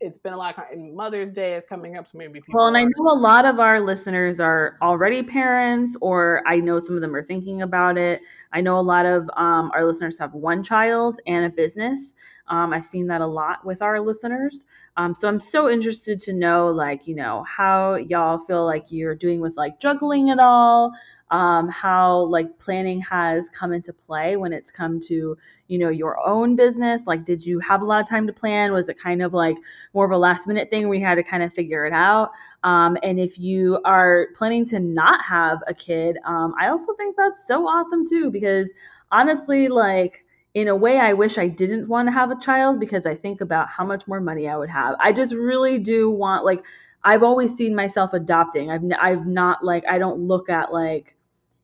S1: it's been a lot of, Mother's Day is coming up, so maybe people.
S2: Well, and I know a lot of our listeners are already parents, or I know some of them are thinking about it. I know a lot of um, our listeners have one child and a business. Um, I've seen that a lot with our listeners. Um, so I'm so interested to know, like, you know, how y'all feel like you're doing with like juggling it all, um, how like planning has come into play when it's come to, you know, your own business. Like, did you have a lot of time to plan? Was it kind of like more of a last minute thing where you had to kind of figure it out? Um, and if you are planning to not have a kid, um, I also think that's so awesome too, because honestly, like, in a way, I wish I didn't want to have a child because I think about how much more money I would have. I just really do want, like, I've always seen myself adopting. I've, I've not, like, I don't look at, like,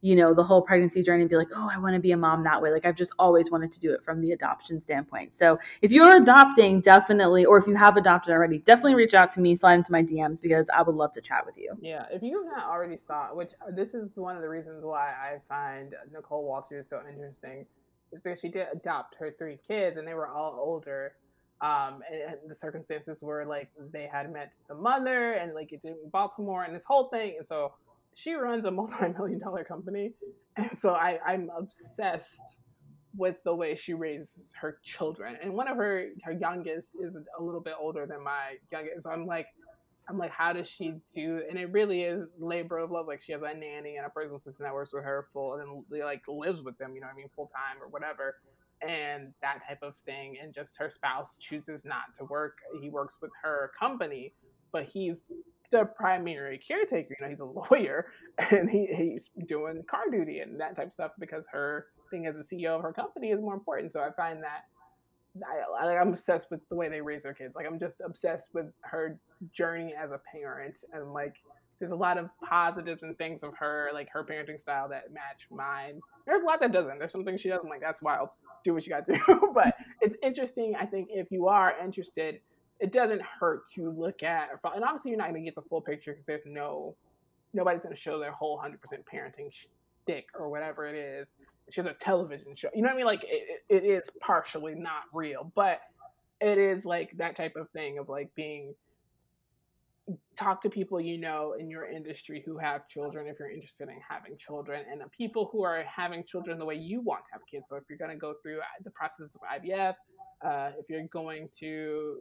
S2: you know, the whole pregnancy journey and be like, oh, I want to be a mom that way. Like, I've just always wanted to do it from the adoption standpoint. So, if you're adopting, definitely, or if you have adopted already, definitely reach out to me, slide into my DMs because I would love to chat with you.
S1: Yeah, if you've not already started, which uh, this is one of the reasons why I find Nicole Walters so interesting, because she did adopt her three kids and they were all older. Um, and, and the circumstances were like they had met the mother and like it did Baltimore and this whole thing. And so she runs a multi-million dollar company, and so I, I'm obsessed with the way she raises her children. And one of her her youngest is a little bit older than my youngest. So I'm like, I'm like, how does she do? And it really is labor of love. Like she has a nanny and a personal assistant that works with her full and like lives with them. You know, I mean, full time or whatever, and that type of thing. And just her spouse chooses not to work. He works with her company, but he's the primary caretaker. You know, he's a lawyer and he, he's doing car duty and that type of stuff because her thing as a CEO of her company is more important. So I find that I, I, am obsessed with the way they raise their kids. Like I'm just obsessed with her journey as a parent, and like there's a lot of positives and things of her, like her parenting style that match mine. There's a lot that doesn't. There's something she doesn't like. That's wild. Do what you got to do. but it's interesting. I think if you are interested, it doesn't hurt to look at. And obviously, you're not going to get the full picture because there's no nobody's going to show their whole 100% parenting shtick or whatever it is she has a television show. You know what I mean? Like it, it is partially not real, but it is like that type of thing of like being talk to people you know in your industry who have children if you're interested in having children and people who are having children the way you want to have kids so if you're going to go through the process of ivf uh, if you're going to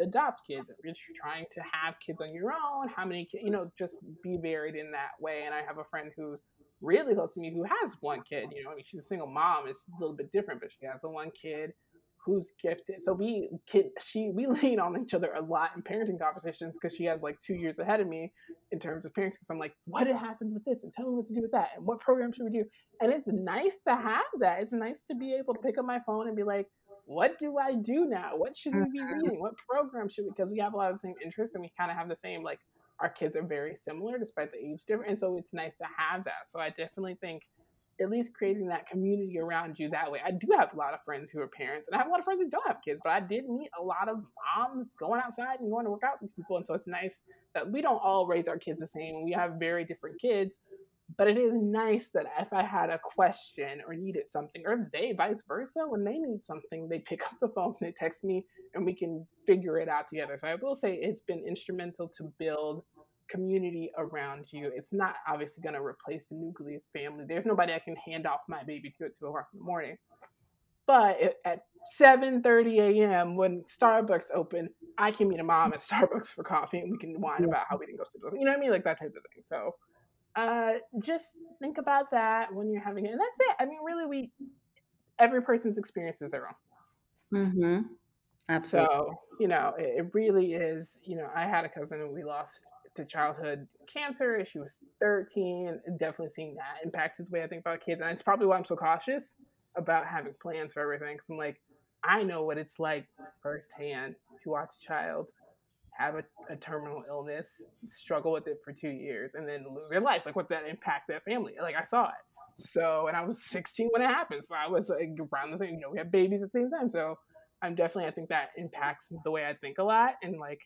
S1: adopt kids if you're trying to have kids on your own how many you know just be varied in that way and i have a friend who's really close to me who has one kid. You know, I mean, she's a single mom. It's a little bit different, but she has the one kid who's gifted. So we kid she we lean on each other a lot in parenting conversations because she has like two years ahead of me in terms of parenting. So I'm like, what happened with this, and tell me what to do with that, and what program should we do? And it's nice to have that. It's nice to be able to pick up my phone and be like. What do I do now? What should we be mm-hmm. reading? What program should we? Because we have a lot of the same interests and we kind of have the same like our kids are very similar despite the age difference. And so it's nice to have that. So I definitely think at least creating that community around you that way. I do have a lot of friends who are parents, and I have a lot of friends who don't have kids, but I did meet a lot of moms going outside and going to work out with these people. And so it's nice that we don't all raise our kids the same. We have very different kids, but it is nice that if I had a question or needed something, or if they vice versa, when they need something, they pick up the phone, they text me, and we can figure it out together. So I will say it's been instrumental to build community around you. It's not obviously going to replace the nucleus family. There's nobody I can hand off my baby to at two o'clock in the morning. But at 7:30 a.m. when Starbucks open, I can meet a mom at Starbucks for coffee, and we can whine about how we didn't go to the. You know what I mean? Like that type of thing. So uh, just think about that when you're having it, and that's it. I mean, really, we every person's experience is their own.
S2: Mm-hmm. Absolutely.
S1: So you know, it, it really is. You know, I had a cousin and we lost to childhood cancer. She was 13. Definitely seeing that impacted the way I think about kids. And it's probably why I'm so cautious about having plans for everything. Cause I'm like, I know what it's like firsthand to watch a child have a, a, terminal illness, struggle with it for two years, and then lose their life. Like, what that impact that family? Like, I saw it. So, and I was 16 when it happened. So I was like around the same, you know, we had babies at the same time. So I'm definitely, I think that impacts the way I think a lot. And like,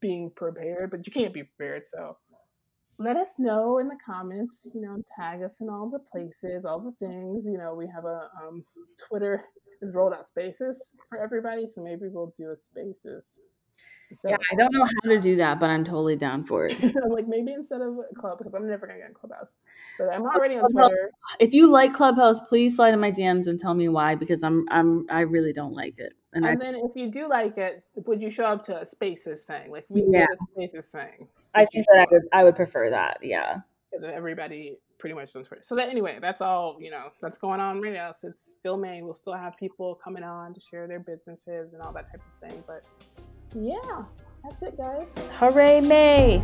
S1: being prepared, but you can't be prepared. So let us know in the comments, you know, tag us in all the places, all the things. You know, we have a um, Twitter is rolled out spaces for everybody, so maybe we'll do a spaces.
S2: So, yeah, I don't know how to do that, but I'm totally down for it.
S1: like maybe instead of club, because I'm never gonna get in Clubhouse, but I'm oh, already on Twitter.
S2: If you like Clubhouse, please slide in my DMs and tell me why, because I'm I'm I really don't like it.
S1: And, and I, then if you do like it, would you show up to a spaces thing? Like we yeah. a spaces thing.
S2: I think that I would I would prefer that. Yeah.
S1: Because everybody pretty much on Twitter. So that anyway, that's all you know that's going on right now. So it's still May. We'll still have people coming on to share their businesses and all that type of thing. But yeah, that's it, guys.
S2: Hooray, May!